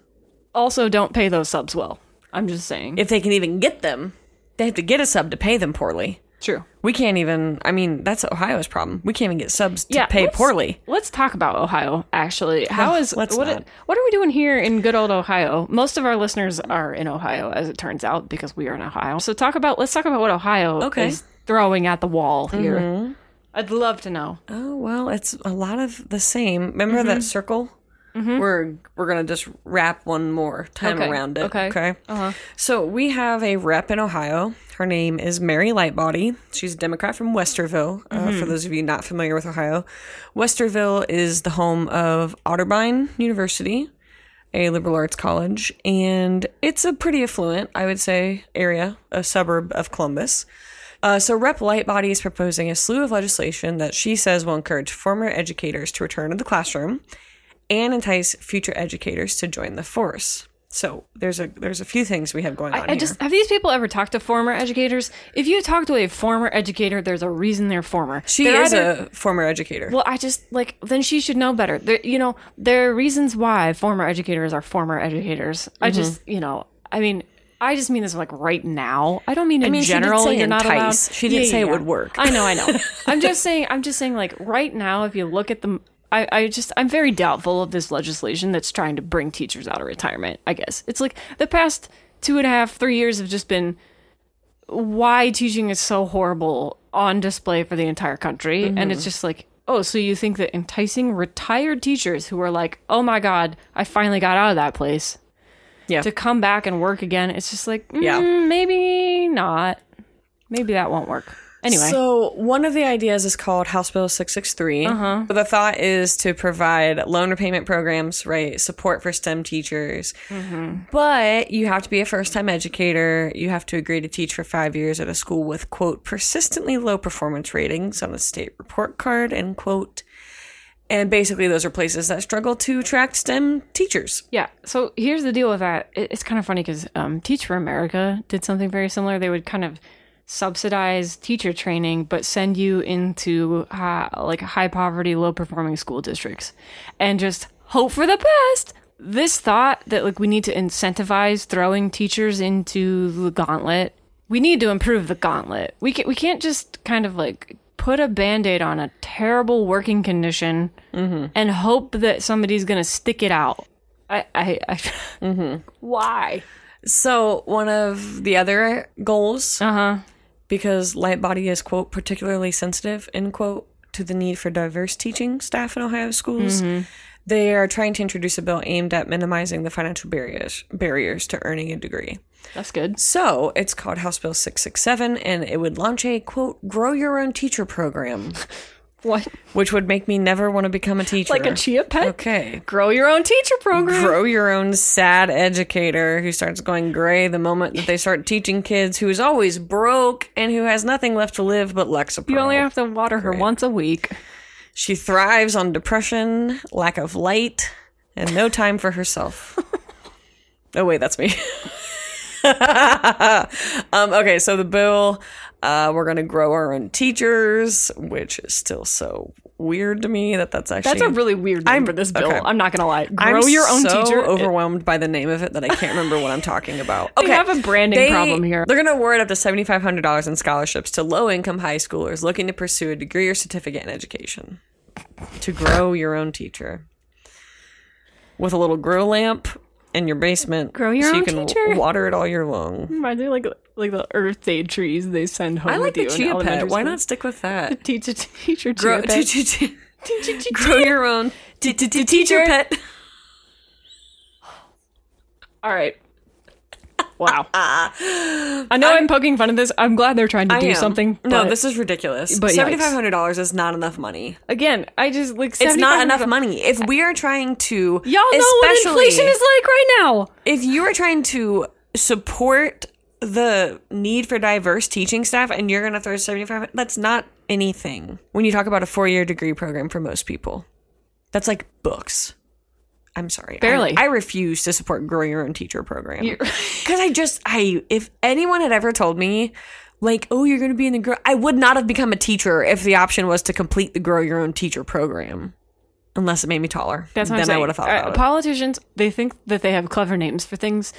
Also, don't pay those subs well. I'm just saying. If they can even get them, they have to get a sub to pay them poorly. True. We can't even. I mean, that's Ohio's problem. We can't even get subs to Yeah, pay let's- poorly. Let's talk about Ohio. Actually, how is let's what? What are we doing here in good old Ohio? Most of our listeners are in Ohio, as it turns out, because we are in Ohio. So talk about. Let's talk about what Ohio Okay. is throwing at the wall here. Mm-hmm. I'd love to know. Oh well, it's a lot of the same. Remember that circle? We're we're gonna just wrap one more time Okay, around it. okay. Okay. Uh-huh. So we have a rep in Ohio. Her name is Mary Lightbody. She's a Democrat from Westerville. Uh, for those of you not familiar with Ohio, Westerville is the home of Otterbein University, a liberal arts college, and it's a pretty affluent, I would say, area, a suburb of Columbus. Uh, so Rep Lightbody is proposing a slew of legislation that she says will encourage former educators to return to the classroom and entice future educators to join the force. So there's a there's a few things we have going on I here. just have these people ever talked to former educators? If you talk to a former educator, there's a reason they're former. she They're is either- a former educator. Well, I just like then she should know better. There, you know, there are reasons why former educators are former educators. Mm-hmm. I just, you know, I mean, I just mean this like right now. I don't mean in mean, she did general. say you're not allowed. She didn't say it would work. I know, I know. I'm just saying. I'm just saying. Like right now, if you look at the, I, I just, I'm very doubtful of this legislation that's trying to bring teachers out of retirement. I guess it's like the past two and a half, three years have just been why teaching is so horrible on display for the entire country. And Mm-hmm. it's just like, oh, so you think that enticing retired teachers who are like, oh my God, I finally got out of that place yeah. to come back and work again, it's just like, mm, Yeah. maybe not. Maybe that won't work. Anyway. So one of the ideas is called House Bill 663. Uh-huh. But the thought is to provide loan repayment programs, right? Support for STEM teachers. Mm-hmm. But you have to be a first time educator. You have to agree to teach for five years at a school with, quote, persistently low performance ratings on a state report card, end quote. And basically, those are places that struggle to attract STEM teachers. Yeah. So here's the deal with that. It's kind of funny because um, Teach for America did something very similar. They would kind of subsidize teacher training, but send you into high, like high poverty, low performing school districts, and just hope for the best. This thought that like we need to incentivize throwing teachers into the gauntlet. We need to improve the gauntlet. We can, we can't just kind of like put a band-aid on a terrible working condition and hope that somebody's going to stick it out. I, I, I Mm-hmm. why? So, one of the other goals, Uh huh. because Lightbody is, quote, particularly sensitive, end quote, to the need for diverse teaching staff in Ohio schools, they are trying to introduce a bill aimed at minimizing the financial barriers barriers to earning a degree. That's good. So, it's called House Bill 667, and it would launch a, quote, grow your own teacher program, What? which would make me never want to become a teacher. Like a chia pet? Okay. Grow your own teacher program. grow your own sad educator who starts going gray the moment that they start teaching kids who is always broke and who has nothing left to live but Lexapro. You only have to water her once a week. she thrives on depression, lack of light, and no time for herself. oh wait, that's me. um, okay, so the bill, uh, we're gonna grow our own teachers, which is still so weird to me that that's actually That's a really weird name I'm- for this bill. okay. I'm not gonna lie. Grow I'm your own so teacher. Overwhelmed by the name of it that I can't remember what I'm talking about. Okay, they have a branding problem here. They're going to award up to seventy five hundred dollars in scholarships to low income high schoolers looking to pursue a degree or certificate in education. To grow your own teacher with a little grow lamp in your basement, Grow your so you own can teacher? water it all year long. Reminds me like like the Earth Day trees they send home I like the you chia pet. Why not stick with that? teach a teacher Grow, chia pet? teach- grow your own teacher pet. All right. Wow. Ah. I know I'm, poking fun at this. I'm glad they're trying to I do am. something. no, this is ridiculous. but. Seventy five hundred dollars is not enough money. again, I just like It's not enough money. If we are trying to, Y'all know what inflation is like right now. if you are trying to support the need for diverse teaching staff and you're going to throw 75 that's not anything when you talk about a four-year degree program for most people that's like books i'm sorry I- Barely. i, refuse to support grow your own teacher program because i just i if anyone had ever told me like oh you're going to be in the grow i would not have become a teacher if the option was to complete the grow your own teacher program unless it made me taller That's what then I'm saying. i would have thought Uh, about it Politicians, they think that they have clever names for things,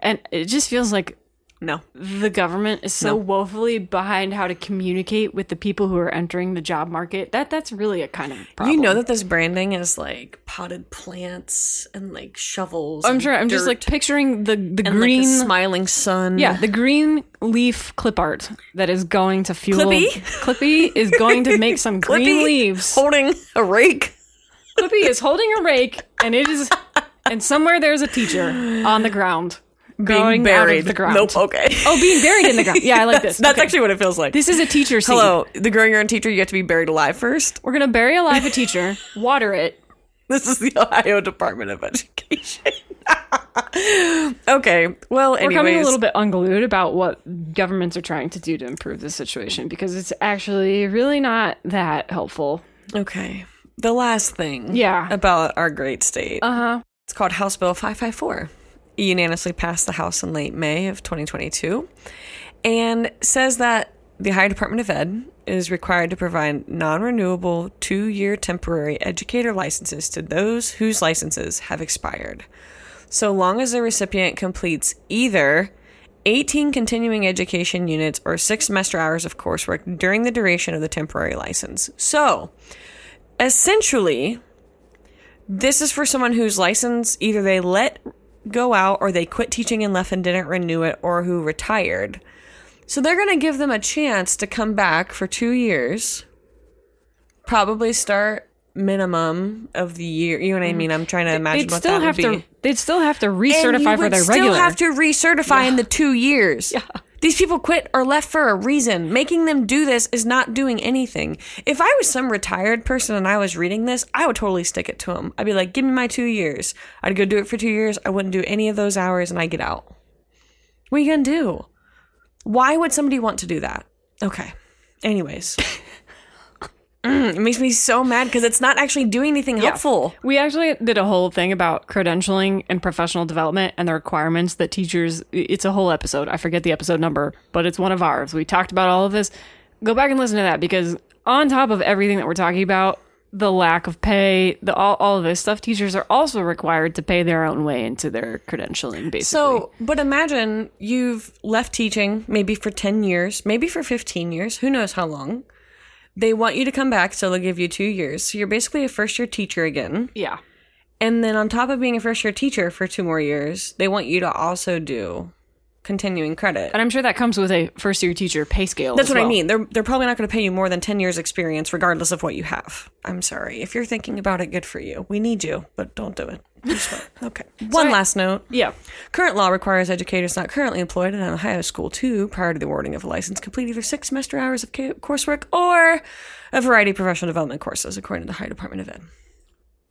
and it just feels like no the government is so woefully behind how to communicate with the people who are entering the job market. That that's really a kind of problem. You know that this branding is like potted plants and like shovels. I'm sure. I'm just like picturing the the and, like, green. the smiling sun. yeah, the green leaf clip art that is going to fuel. Clippy? Clippy is going to make some green leaves. holding a rake. Clippy is holding a rake, and it is, and somewhere there's a teacher on the ground, being buried. of the ground. Nope. Okay. Oh, being buried in the ground. Yeah, I like this. That's Okay. actually what it feels like. This is a teacher seed. Hello, the growing your own teacher. You have to be buried alive first. We're gonna bury alive a teacher, water it. This is the Ohio Department of Education. okay. Well, anyways. We're coming a little bit unglued about what governments are trying to do to improve the situation because it's actually really not that helpful. okay. The last thing, Yeah. about our great state. Uh huh. It's called House Bill 554. It unanimously passed the House in late May of 2022 and says that the Ohio Department of Ed is required to provide non renewable two year temporary educator licenses to those whose licenses have expired, so long as the recipient completes either 18 continuing education units or six semester hours of coursework during the duration of the temporary license. So, essentially, this is for someone whose license either they let go out or they quit teaching and left and didn't renew it or who retired. So they're going to give them a chance to come back for 2 years. Probably start minimum of the year. You know what I mean? I'm trying to imagine They'd what still that have would be. to. They'd still have to recertify for their still regular. have to recertify in the 2 years. Yeah. These people quit or left for a reason. Making them do this is not doing anything. If I was some retired person and I was reading this, I would totally stick it to them. I'd be like, give me my two years. I'd go do it for two years. I wouldn't do any of those hours and I get out. What are you going to do? Why would somebody want to do that? Okay. Anyways. Mm, it makes me so mad because it's not actually doing anything helpful. We actually did a whole thing about credentialing and professional development and the requirements that teachers. It's a whole episode. I forget the episode number, but it's one of ours. We talked about all of this. Go back and listen to that because on top of everything that we're talking about, the lack of pay, the all, all of this stuff, teachers are also required to pay their own way into their credentialing. Basically, So, but imagine you've left teaching maybe for 10 years, maybe for 15 years, who knows how long. They want you to come back, so they'll give you two years. So you're basically a first year teacher again. yeah, And then on top of being a first year teacher for two more years, they want you to also do continuing credit. And I'm sure that comes with a first year teacher pay scale. That's what I mean. They're they're probably not going to pay you more than 10 years experience regardless of what you have. I'm sorry. If you're thinking about it, good for you. We need you, but don't do it. Okay. One last note. Yeah. Current law requires educators not currently employed in an Ohio school to, prior to the awarding of a license, complete either six semester hours of coursework or a variety of professional development courses, according to the Ohio Department of Ed.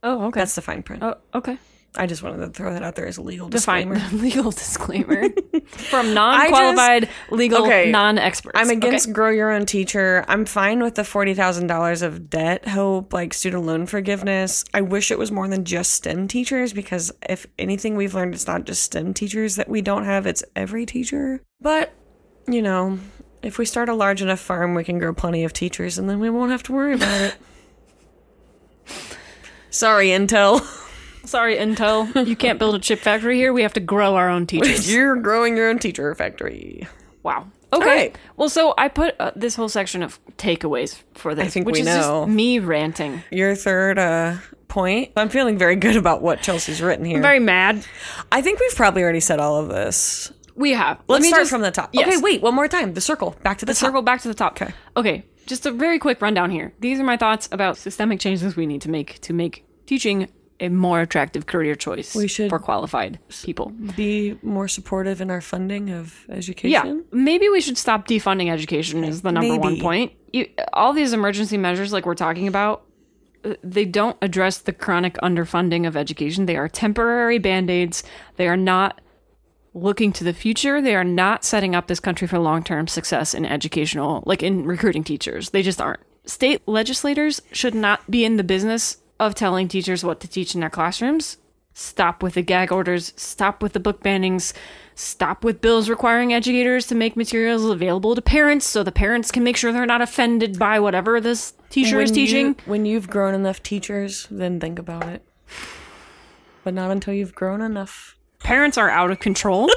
Oh, okay. That's the fine print. oh, okay. I just wanted to throw that out there as a legal Define disclaimer. legal disclaimer from non-qualified legal okay, non-experts. I'm Okay. against grow your own teacher. I'm fine with the forty thousand dollars of debt hope, like student loan forgiveness. I wish it was more than just STEM teachers because if anything we've learned, it's not just STEM teachers that we don't have; it's every teacher. But you know, if we start a large enough farm, we can grow plenty of teachers, and then we won't have to worry about it. Sorry, Intel. Sorry, Intel. You can't build a chip factory here. We have to grow our own teachers. You're growing your own teacher factory. wow. Okay. right. Well, so I put uh, this whole section of takeaways for this, I think which we is know. just me ranting. Your third uh, point. I'm feeling very good about what Chelsea's written here. Very mad. I think we've probably already said all of this. We have. Let Let's me start just- from the top. Yes. Okay, wait, one more time. The circle. Back to the, the circle back to the top. Okay. Okay. Just a very quick rundown here. These are my thoughts about systemic changes we need to make to make teaching a more attractive career choice We should- for qualified people. Be more supportive in our funding of education. Yeah, maybe we should stop defunding education. Is the number one point. You, all these emergency measures, like we're talking about, uh, they don't address the chronic underfunding of education. They are temporary band aids. They are not looking to the future. They are not setting up this country for long term success in educational, like in recruiting teachers. They just aren't. State legislators should not be in the business of telling teachers what to teach in their classrooms. Stop with the gag orders. Stop with the book bannings. Stop with bills requiring educators to make materials available to parents so the parents can make sure they're not offended by whatever this teacher is When you- teaching. when you've grown enough teachers, then think about it. But not until you've grown enough. parents are out of control.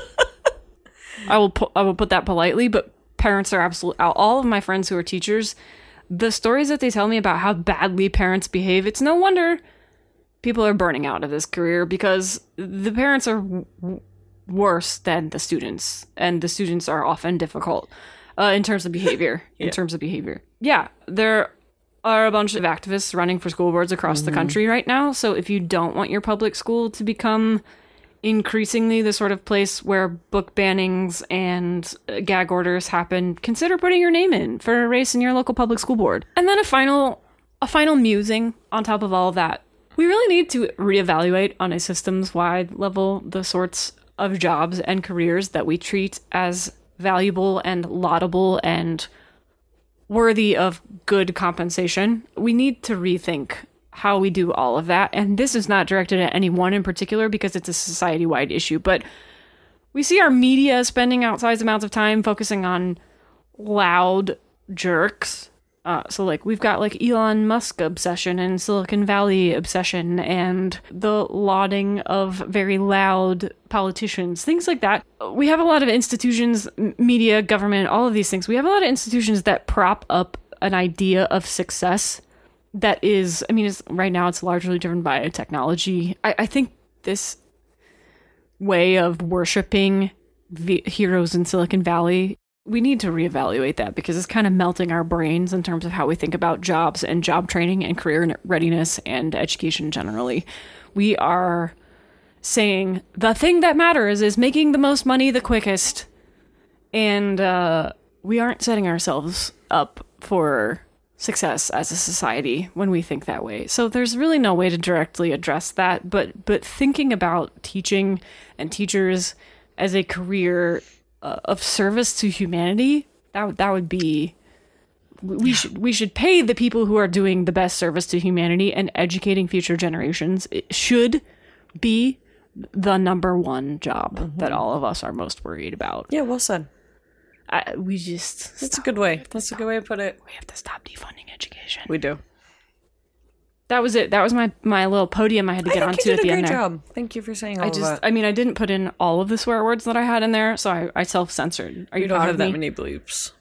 I will put I will put that politely, but parents are absolutely all of my friends who are teachers. The stories that they tell me about how badly parents behave, it's no wonder people are burning out of this career because the parents are w- worse than the students, and the students are often difficult uh, in terms of behavior. In terms of behavior, yeah, there are a bunch of activists running for school boards across the country right now. So if you don't want your public school to become increasingly the sort of place where book bannings and uh, gag orders happen, consider putting your name in for a race in your local public school board. And then a final a final musing on top of all of that. We really need to reevaluate on a systems-wide level the sorts of jobs and careers that we treat as valuable and laudable and worthy of good compensation. We need to rethink how we do all of that. And this is not directed at anyone in particular because it's a society wide issue. But we see our media spending outsized amounts of time focusing on loud jerks. Uh, so, like, we've got like Elon Musk obsession and Silicon Valley obsession and the lauding of very loud politicians, things like that. We have a lot of institutions, media, government, all of these things. We have a lot of institutions that prop up an idea of success that is, I mean, right now it's largely driven by technology. I, I think this way of worshiping the heroes in Silicon Valley, we need to reevaluate that because it's kind of melting our brains in terms of how we think about jobs and job training and career readiness and education generally. We are saying the thing that matters is making the most money the quickest. And uh, we aren't setting ourselves up for success as a society when we think that way. So there's really no way to directly address that, but but thinking about teaching and teachers as a career uh, of service to humanity, that would- that would be we should we should pay the people who are doing the best service to humanity and educating future generations. It should be the number one job that all of us are most worried about. Yeah, well said. I, we just That's a good way. That's a good way to put it. we have to stop defunding education. We do. That was it. That was my my little podium I had to get onto you at did the a end great there. job. Thank you for saying all that. I just. I mean, I didn't put in all of the swear words that I had in there, so I, I self censored. Are you You don't have that many bleeps.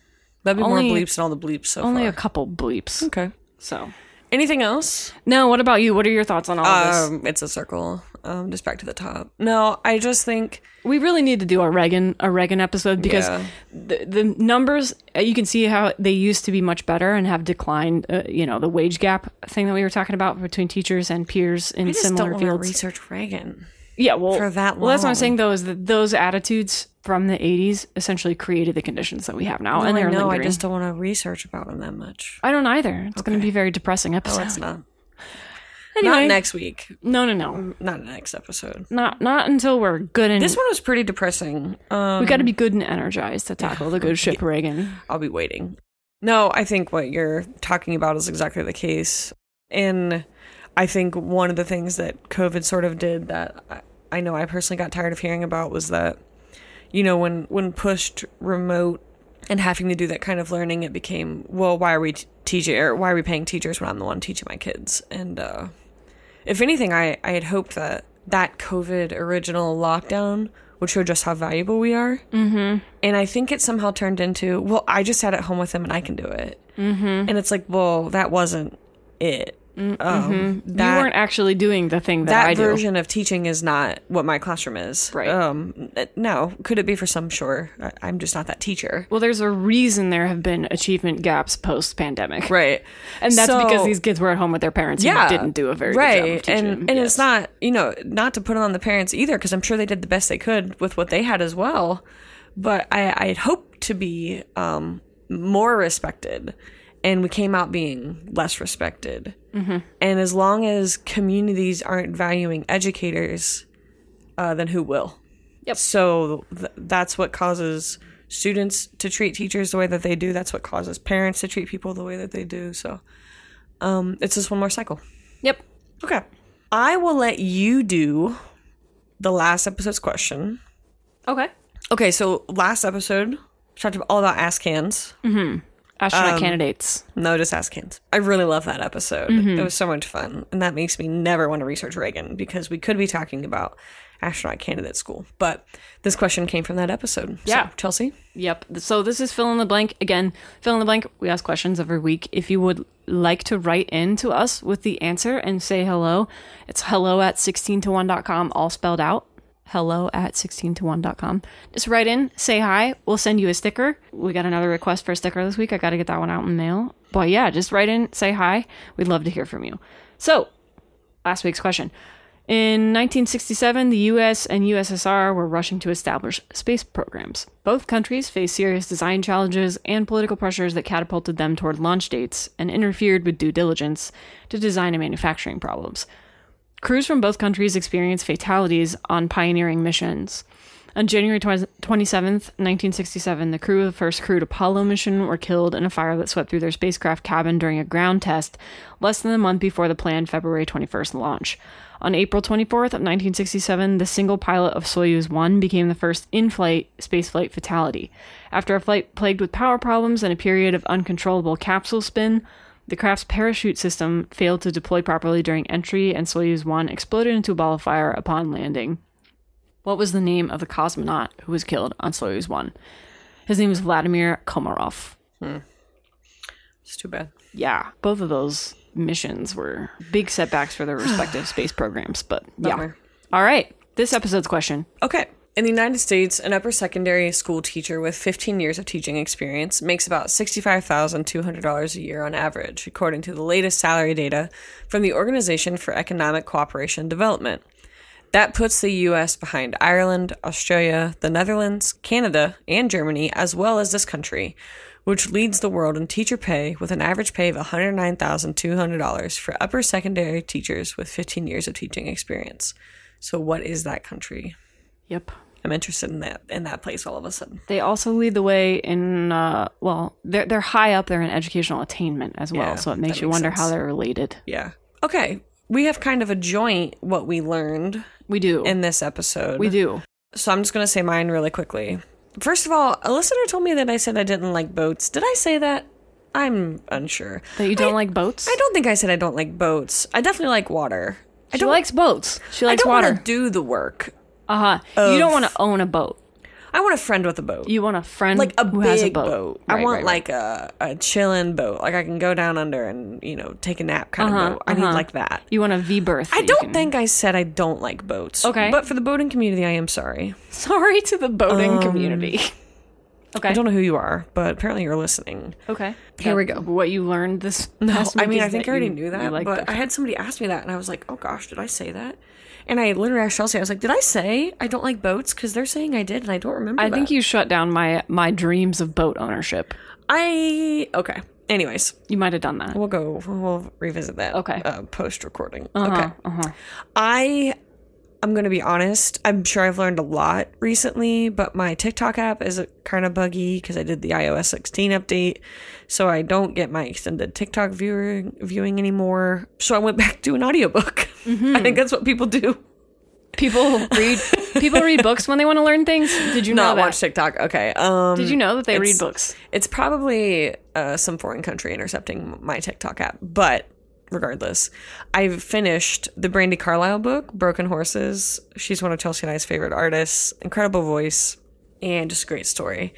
That'd be Only- more bleeps than all the bleeps so Only far. a couple bleeps. okay. So Anything else? No, what about you? What are your thoughts on all of this? Um, it's a circle. Um, just back to the top. No, I just think We really need to do a Reagan a Reagan episode because Yeah. the the numbers uh, you can see how they used to be much better and have declined. Uh, you know the wage gap thing that we were talking about between teachers and peers in I just similar don't want to fields. research Reagan. yeah, well, for that well, that's what I'm saying though is that those attitudes from the 80s essentially created the conditions that we have now, No, and I they're know. I just don't want to research about them that much. I don't either. It's going to be a very depressing No, episode. it's not. Anyway, Not next week. no, no, no, Not next episode. not not until we're good and This one was pretty depressing. Um, we got to be good and energized to tackle the good ship Reagan. I'll be waiting. No, I think what you're talking about is exactly the case. And I think one of the things that COVID sort of did that I, know I personally got tired of hearing about was that, you know, when, when pushed remote and having to do that kind of learning, it became, well, why are we t- teaching or why are we paying teachers when I'm the one teaching my kids? And, uh, if anything, I, I had hoped that that COVID original lockdown would show just how valuable we are. Mm-hmm. And I think it somehow turned into, well, I just sat at home with him and I can do it. Mm-hmm. And it's like, well, that wasn't it. Um, you that weren't actually doing the thing that, that I do. That version of teaching is not what my classroom is. Right. Um, no, could it be for some? Sure. I, I'm just not that teacher. Well, there's a reason there have been achievement gaps post pandemic. Right. And that's So- because these kids were at home with their parents yeah, didn't do a very right. good job of teaching and and Yes. it's not you know not to put it on the parents either because I'm sure they did the best they could with what they had as well. But I I had hoped to be um, more respected, and we came out being less respected. Mm-hmm. And as long as communities aren't valuing educators, uh, then who will? Yep. So th- that's what causes students to treat teachers the way that they do. That's what causes parents to treat people the way that they do. So um, it's just one more cycle. Yep. Okay. I will let you do the last episode's question. Okay. Okay, so last episode we talked about all about AsCans. Astronaut Um, candidates. No, just AsCans. I really love that episode. It was so much fun, and that makes me never want to research Reagan because we could be talking about astronaut candidate school. But this question came from that episode. Yeah. so, Chelsea. Yep. So this is fill in the blank. Again, fill in the blank. We ask questions every week. If you would like to write in to us with the answer and say hello, it's hello at 16 to 1.com, all spelled out. Hello at 16 to 1.com. Just write in, say hi. We'll send you a sticker. We got another request for a sticker this week. I got to get that one out in the mail. But yeah, just write in, say hi. We'd love to hear from you. So, last week's question. In 1967, the US and USSR were rushing to establish space programs. Both countries faced serious design challenges and political pressures that catapulted them toward launch dates and interfered with due diligence to design and manufacturing problems. Crews from both countries experienced fatalities on pioneering missions. On January 20- 27th, 1967, the crew of the first crewed Apollo mission were killed in a fire that swept through their spacecraft cabin during a ground test less than a month before the planned February 21st launch. On April 24th of 1967, the single pilot of Soyuz 1 became the first in-flight spaceflight fatality. After a flight plagued with power problems and a period of uncontrollable capsule spin, the craft's parachute system failed to deploy properly during entry, and Soyuz 1 exploded into a ball of fire upon landing. What was the name of the cosmonaut who was killed on Soyuz 1? His name was Vladimir Komarov. Hmm. It's too bad. Yeah, both of those missions were big setbacks for their respective space programs, but yeah. Bummer. All right, this episode's question. Okay. In the United States, an upper secondary school teacher with 15 years of teaching experience makes about $65,200 a year on average, according to the latest salary data from the Organization for Economic Cooperation and Development. That puts the U.S. behind Ireland, Australia, the Netherlands, Canada, and Germany, as well as this country, which leads the world in teacher pay with an average pay of $109,200 for upper secondary teachers with 15 years of teaching experience. So, what is that country? Yep. I'm interested in that in that place all of a sudden. They also lead the way in uh, well, they're they're high up there in educational attainment as well, Yeah, so it makes you makes wonder sense. how they're related. Yeah. Okay. We have kind of a joint what we learned We do. in this episode. we do. So I'm just gonna say mine really quickly. First of all, a listener told me that I said I didn't like boats. Did I say that? I'm unsure. That you don't I- like boats? I don't think I said I don't like boats. I definitely like water. I She don't likes boats. She I likes don't water. want to do the work. Uh huh. You don't want to own a boat. I want a friend with a boat. You want a friend like a who big has a boat. boat. I want right, right. like a a chilling boat. Like I can go down under and you know take a nap kind Uh-huh, of boat. I need uh-huh. like that. you want a V berth. I don't can- think I said I don't like boats. Okay. but for the boating community, I am sorry. Sorry to the boating community. Okay. Um, I don't know who you are, but apparently you're listening. Okay. Here we go. What you learned this No, I mean I think I already you- knew that, but. I had somebody ask me that, and I was like, oh gosh, did I say that? And I literally asked Chelsea, I was like, did I say I don't like boats? Because they're saying I did, and I don't remember. I that. think you shut down my my dreams of boat ownership. I okay. Anyways, You might have done that. we'll go. We'll revisit that. Okay. Uh, Post recording. Uh-huh, Okay. uh-huh. I I'm gonna be honest. I'm sure I've learned a lot recently, but my TikTok app is kind of buggy because I did the iOS 16 update, so I don't get my extended TikTok viewing viewing anymore. So I went back to an audiobook. Mm-hmm. I think that's what people do. People read people read books when they want to learn things. Did you know Not that? watch TikTok. Okay. Um, Did you know that they read books? It's probably uh, some foreign country intercepting my TikTok app, but regardless, I've finished the Brandi Carlile book, Broken Horses. She's one of Chelsea and I's favorite artists. Incredible voice and just a great story.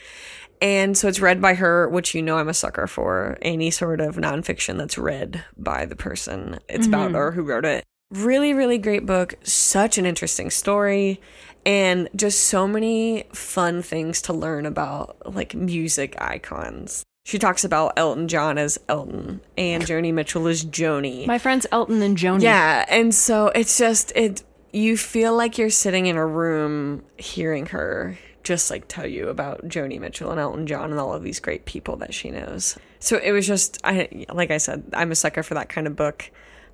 And so it's read by her, which you know I'm a sucker for. Any sort of nonfiction that's read by the person it's about or who wrote it. Really, really great book. Such an interesting story. And just so many fun things to learn about, like music icons. She talks about Elton John as Elton and Joni Mitchell as Joni. My friends Elton and Joni. Yeah, and so it's just it you feel like you're sitting in a room hearing her just like tell you about Joni Mitchell and Elton John and all of these great people that she knows. So it was just I like I said, I'm a sucker for that kind of book.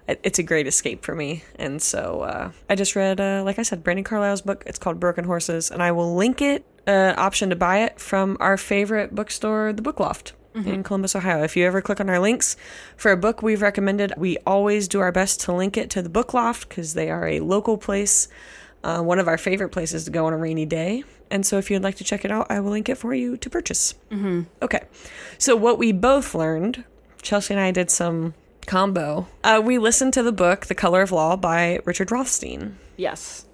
It- It's a great escape for me, and so uh, I just read, uh, like I said, Brandi Carlile's book. It's called Broken Horses, and I will link it, uh, option to buy it from our favorite bookstore, the Book Loft in Columbus, Ohio. If you ever click on our links for a book we've recommended, we always do our best to link it to the Book Loft because they are a local place, uh, one of our favorite places to go on a rainy day. And so if you'd like to check it out, I will link it for you to purchase. Mm-hmm. Okay. So what we both learned, Chelsea and I did some combo. Uh, we listened to the book The Color of Law by Richard Rothstein. Yes.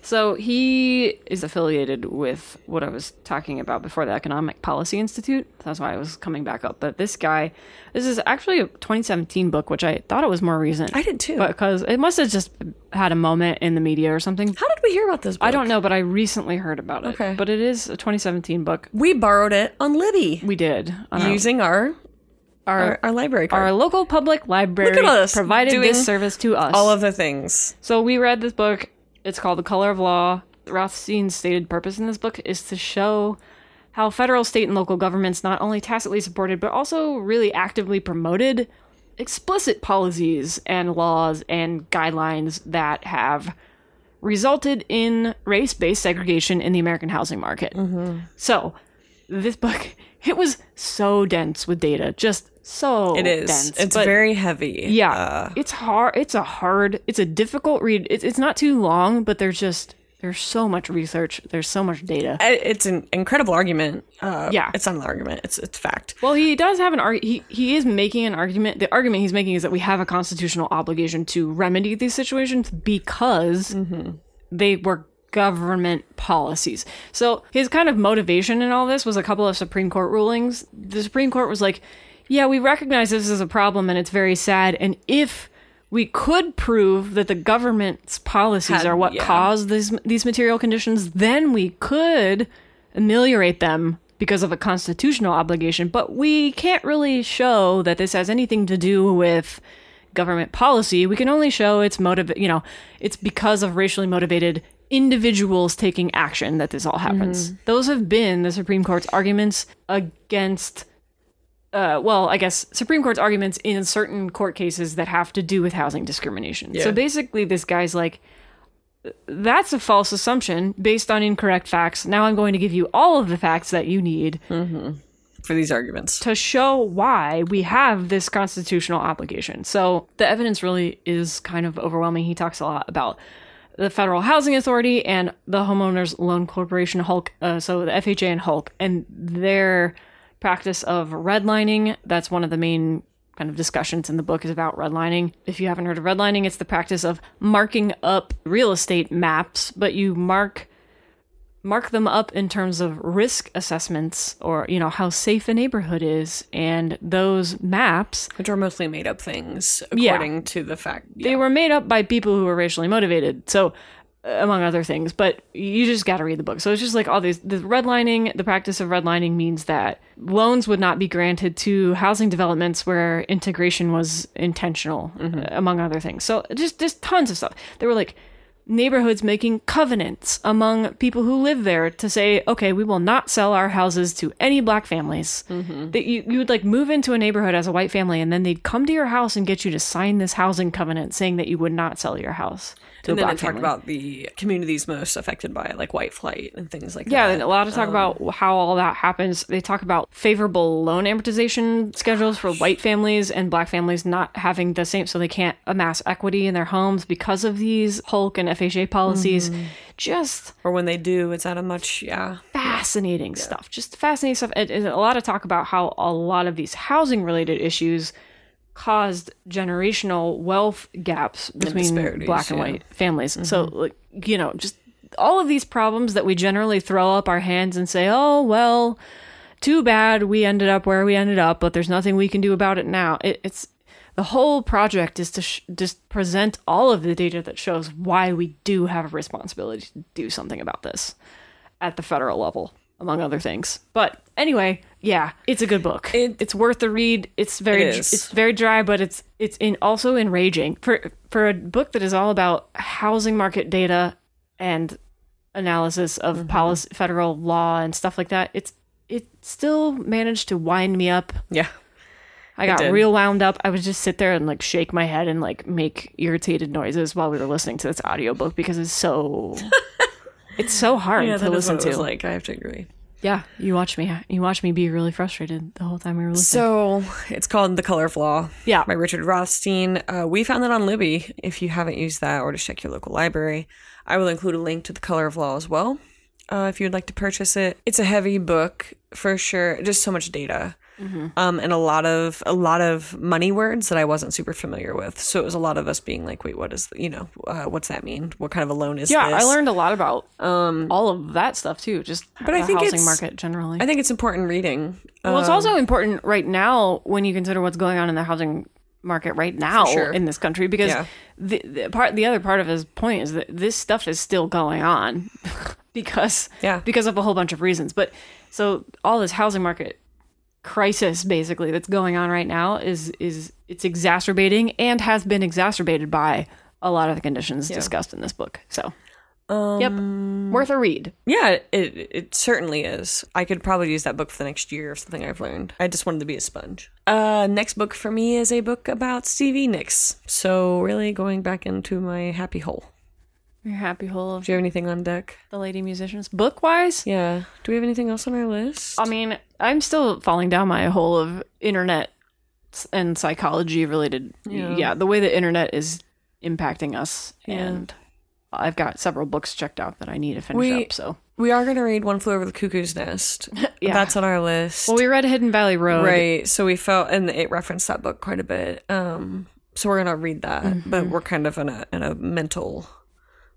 So he is affiliated with what I was talking about before, the Economic Policy Institute. That's why I was coming back up. But this guy, this is actually a 2017 book, which I thought it was more recent. I did too. because it must have just had a moment in the media or something. How did we hear about this book? I don't know, but I recently heard about it. Okay. But it is a 2017 book. We borrowed it on Libby We did. using our, our, our, our library card. our local public library Look at us provided this service to us. all of the things. So we read this book. It's called The Color of Law. Rothstein's stated purpose in this book is to show how federal, state, and local governments not only tacitly supported, but also really actively promoted explicit policies and laws and guidelines that have resulted in race based segregation in the American housing market. Mm-hmm. So, this book, it was so dense with data, just so It is. dense. it's very heavy. yeah, Uh, it's hard. It's a hard. It's a difficult read. It's it's not too long, but there's just there's so much research. There's so much data. It's an incredible argument. Uh, Yeah. It's not an argument. It's it's fact. Well, he does have an argument. He he is making an argument. The argument he's making is that we have a constitutional obligation to remedy these situations because they were government policies. So his kind of motivation in all this was a couple of Supreme Court rulings. The Supreme Court was like, "Yeah, we recognize this is a problem and it's very sad. And if we could prove that the government's policies Had- are what yeah. caused these these material conditions, then we could ameliorate them." Because of a constitutional obligation, but we can't really show that this has anything to do with government policy. We can only show it's motive, you know, it's because of racially motivated individuals taking action that this all happens. Those have been the Supreme Court's arguments against uh, well, I guess Supreme Court's arguments in certain court cases that have to do with housing discrimination. Yeah. So basically, this guy's like, that's a false assumption based on incorrect facts. Now I'm going to give you all of the facts that you need For these arguments. to show why we have this constitutional obligation. So the evidence really is kind of overwhelming. He talks a lot about the Federal Housing Authority and the Homeowners Loan Corporation, Hulk, uh, so the FHA and Hulk, and their practice of redlining. That's one of the main kind of discussions in the book is about redlining. If you haven't heard of redlining, it's the practice of marking up real estate maps, but you mark mark them up in terms of risk assessments or, you know, how safe a neighborhood is. And those maps, Which are mostly made up things, Yeah. according to the fact. they were made up by people who were racially motivated. So, uh, among other things, but you just got to read the book. So it's just like all these the redlining, the practice of redlining means that loans would not be granted to housing developments where integration was intentional, uh, among other things. So just just tons of stuff. They were like neighborhoods making covenants among people who live there to say, okay, we will not sell our houses to any black families. Mm-hmm. That you, you would like move into a neighborhood as a white family and then they'd come to your house and get you to sign this housing covenant saying that you would not sell your house to And then it talked about the communities most affected by like white flight and things like yeah, that. and a lot of talk about um, how all that happens. They talk about favorable loan amortization schedules for white families and black families not having the same, so they can't amass equity in their homes because of these Hulk and FHA policies. Mm-hmm. Just Or when they do, it's at a much, yeah. fascinating stuff. Just fascinating stuff. And, and a lot of talk about how a lot of these housing related issues caused generational wealth gaps between black and yeah. Mm-hmm. white families. So, like, you know, just all of these problems that we generally throw up our hands and say, oh, well, too bad we ended up where we ended up, but there's nothing we can do about it now. It, it's the whole project is to sh- just present all of the data that shows why we do have a responsibility to do something about this at the federal level, among other things. But anyway, yeah, it's a good book. It- it's worth the read. It's very It it's very dry, but it's it's in also enraging for for a book that is all about housing market data and analysis of Mm-hmm. policy, federal law and stuff like that. It's it still managed to wind me up. Yeah. I got real wound up. I would just sit there and like shake my head and like make irritated noises while we were listening to this audiobook because it's so it's so hard Yeah, to that is listen what it was to. like. I have to agree. Yeah, you watch me. You watch me be really frustrated the whole time we were listening. So it's called The Color of Law yeah, by Richard Rothstein. Uh, we found it on Libby. If you haven't used that, or to check your local library, I will include a link to The Color of Law as well. Uh, if you'd like to purchase it, it's a heavy book for sure. Just so much data, um, and a lot of a lot of money words that I wasn't super familiar with. So it was a lot of us being like, "Wait, what is you know uh, what's that mean? What kind of a loan is this? yeah. this?" I learned a lot about um all of that stuff too. Just But I think housing it's- market generally. I think it's important reading. well, it's Um, also important right now when you consider what's going on in the housing market right now sure. in this country because Yeah. the, the part the other part of his point is that this stuff is still going on because Yeah. because of a whole bunch of reasons but so all this housing market crisis basically that's going on right now is is it's exacerbating and has been exacerbated by a lot of the conditions discussed in this book so Um, yep worth a read Yeah, it it certainly is. I could probably use that book for the next year or something I've learned. I just wanted to be a sponge. Uh next book for me is a book about Stevie Nicks. So really going back into my happy hole. Your happy hole Do you have anything on deck? the lady musicians book wise Yeah. Do we have anything else on our list? I mean, I'm still falling down my hole of internet and psychology related. Yeah. Yeah, the way the internet is impacting us, Yeah. and I've got several books checked out that I need to finish We- up. So, we are gonna read One Flew Over the Cuckoo's Nest. yeah. That's on our list. well, we read Hidden Valley Road. Right. So we felt, and it referenced that book quite a bit. Um, so we're gonna read that, Mm-hmm. but we're kind of in a in a mental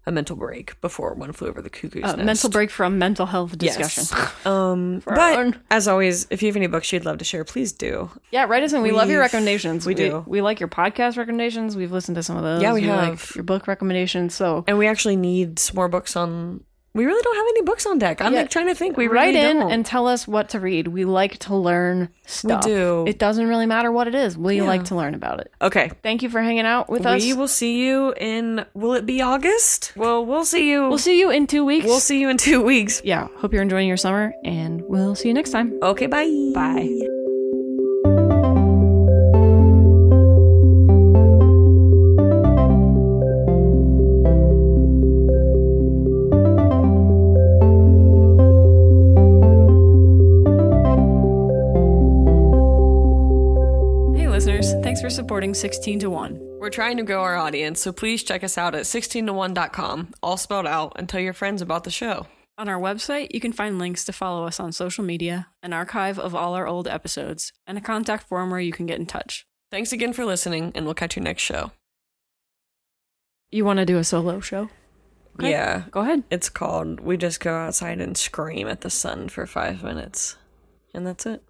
a mental break before One Flew Over the Cuckoo's Uh, Nest. mental break from mental health discussion. Yes. um, but as always, if you have any books you'd love to share, please do. yeah, write us in. We love your recommendations. we do. We, like your podcast recommendations. We've listened to some of those. Yeah, we like have. your book recommendations. So And we actually need some more books on. We really don't have any books on deck. I'm Yeah. like trying to think. We write really in don't. and tell us what to read. We like to learn stuff. We do. It doesn't really matter what it is. We Yeah. like to learn about it. okay. Thank you for hanging out with us. We will see you in. Will it be August? Well, we'll see you. We'll see you in two weeks. We'll see you in two weeks. Yeah. Hope you're enjoying your summer, and we'll see you next time. Okay. Bye. Bye. For 16 to 1. We're trying to grow our audience, so please check us out at 16to1.com, all spelled out, and tell your friends about the show. On our website, you can find links to follow us on social media, an archive of all our old episodes, and a contact form where you can get in touch. Thanks again for listening, and we'll catch you next show. You want to do a solo show? Okay. Yeah. Go ahead. It's called We Just Go Outside and Scream at the Sun for five minutes. And that's it.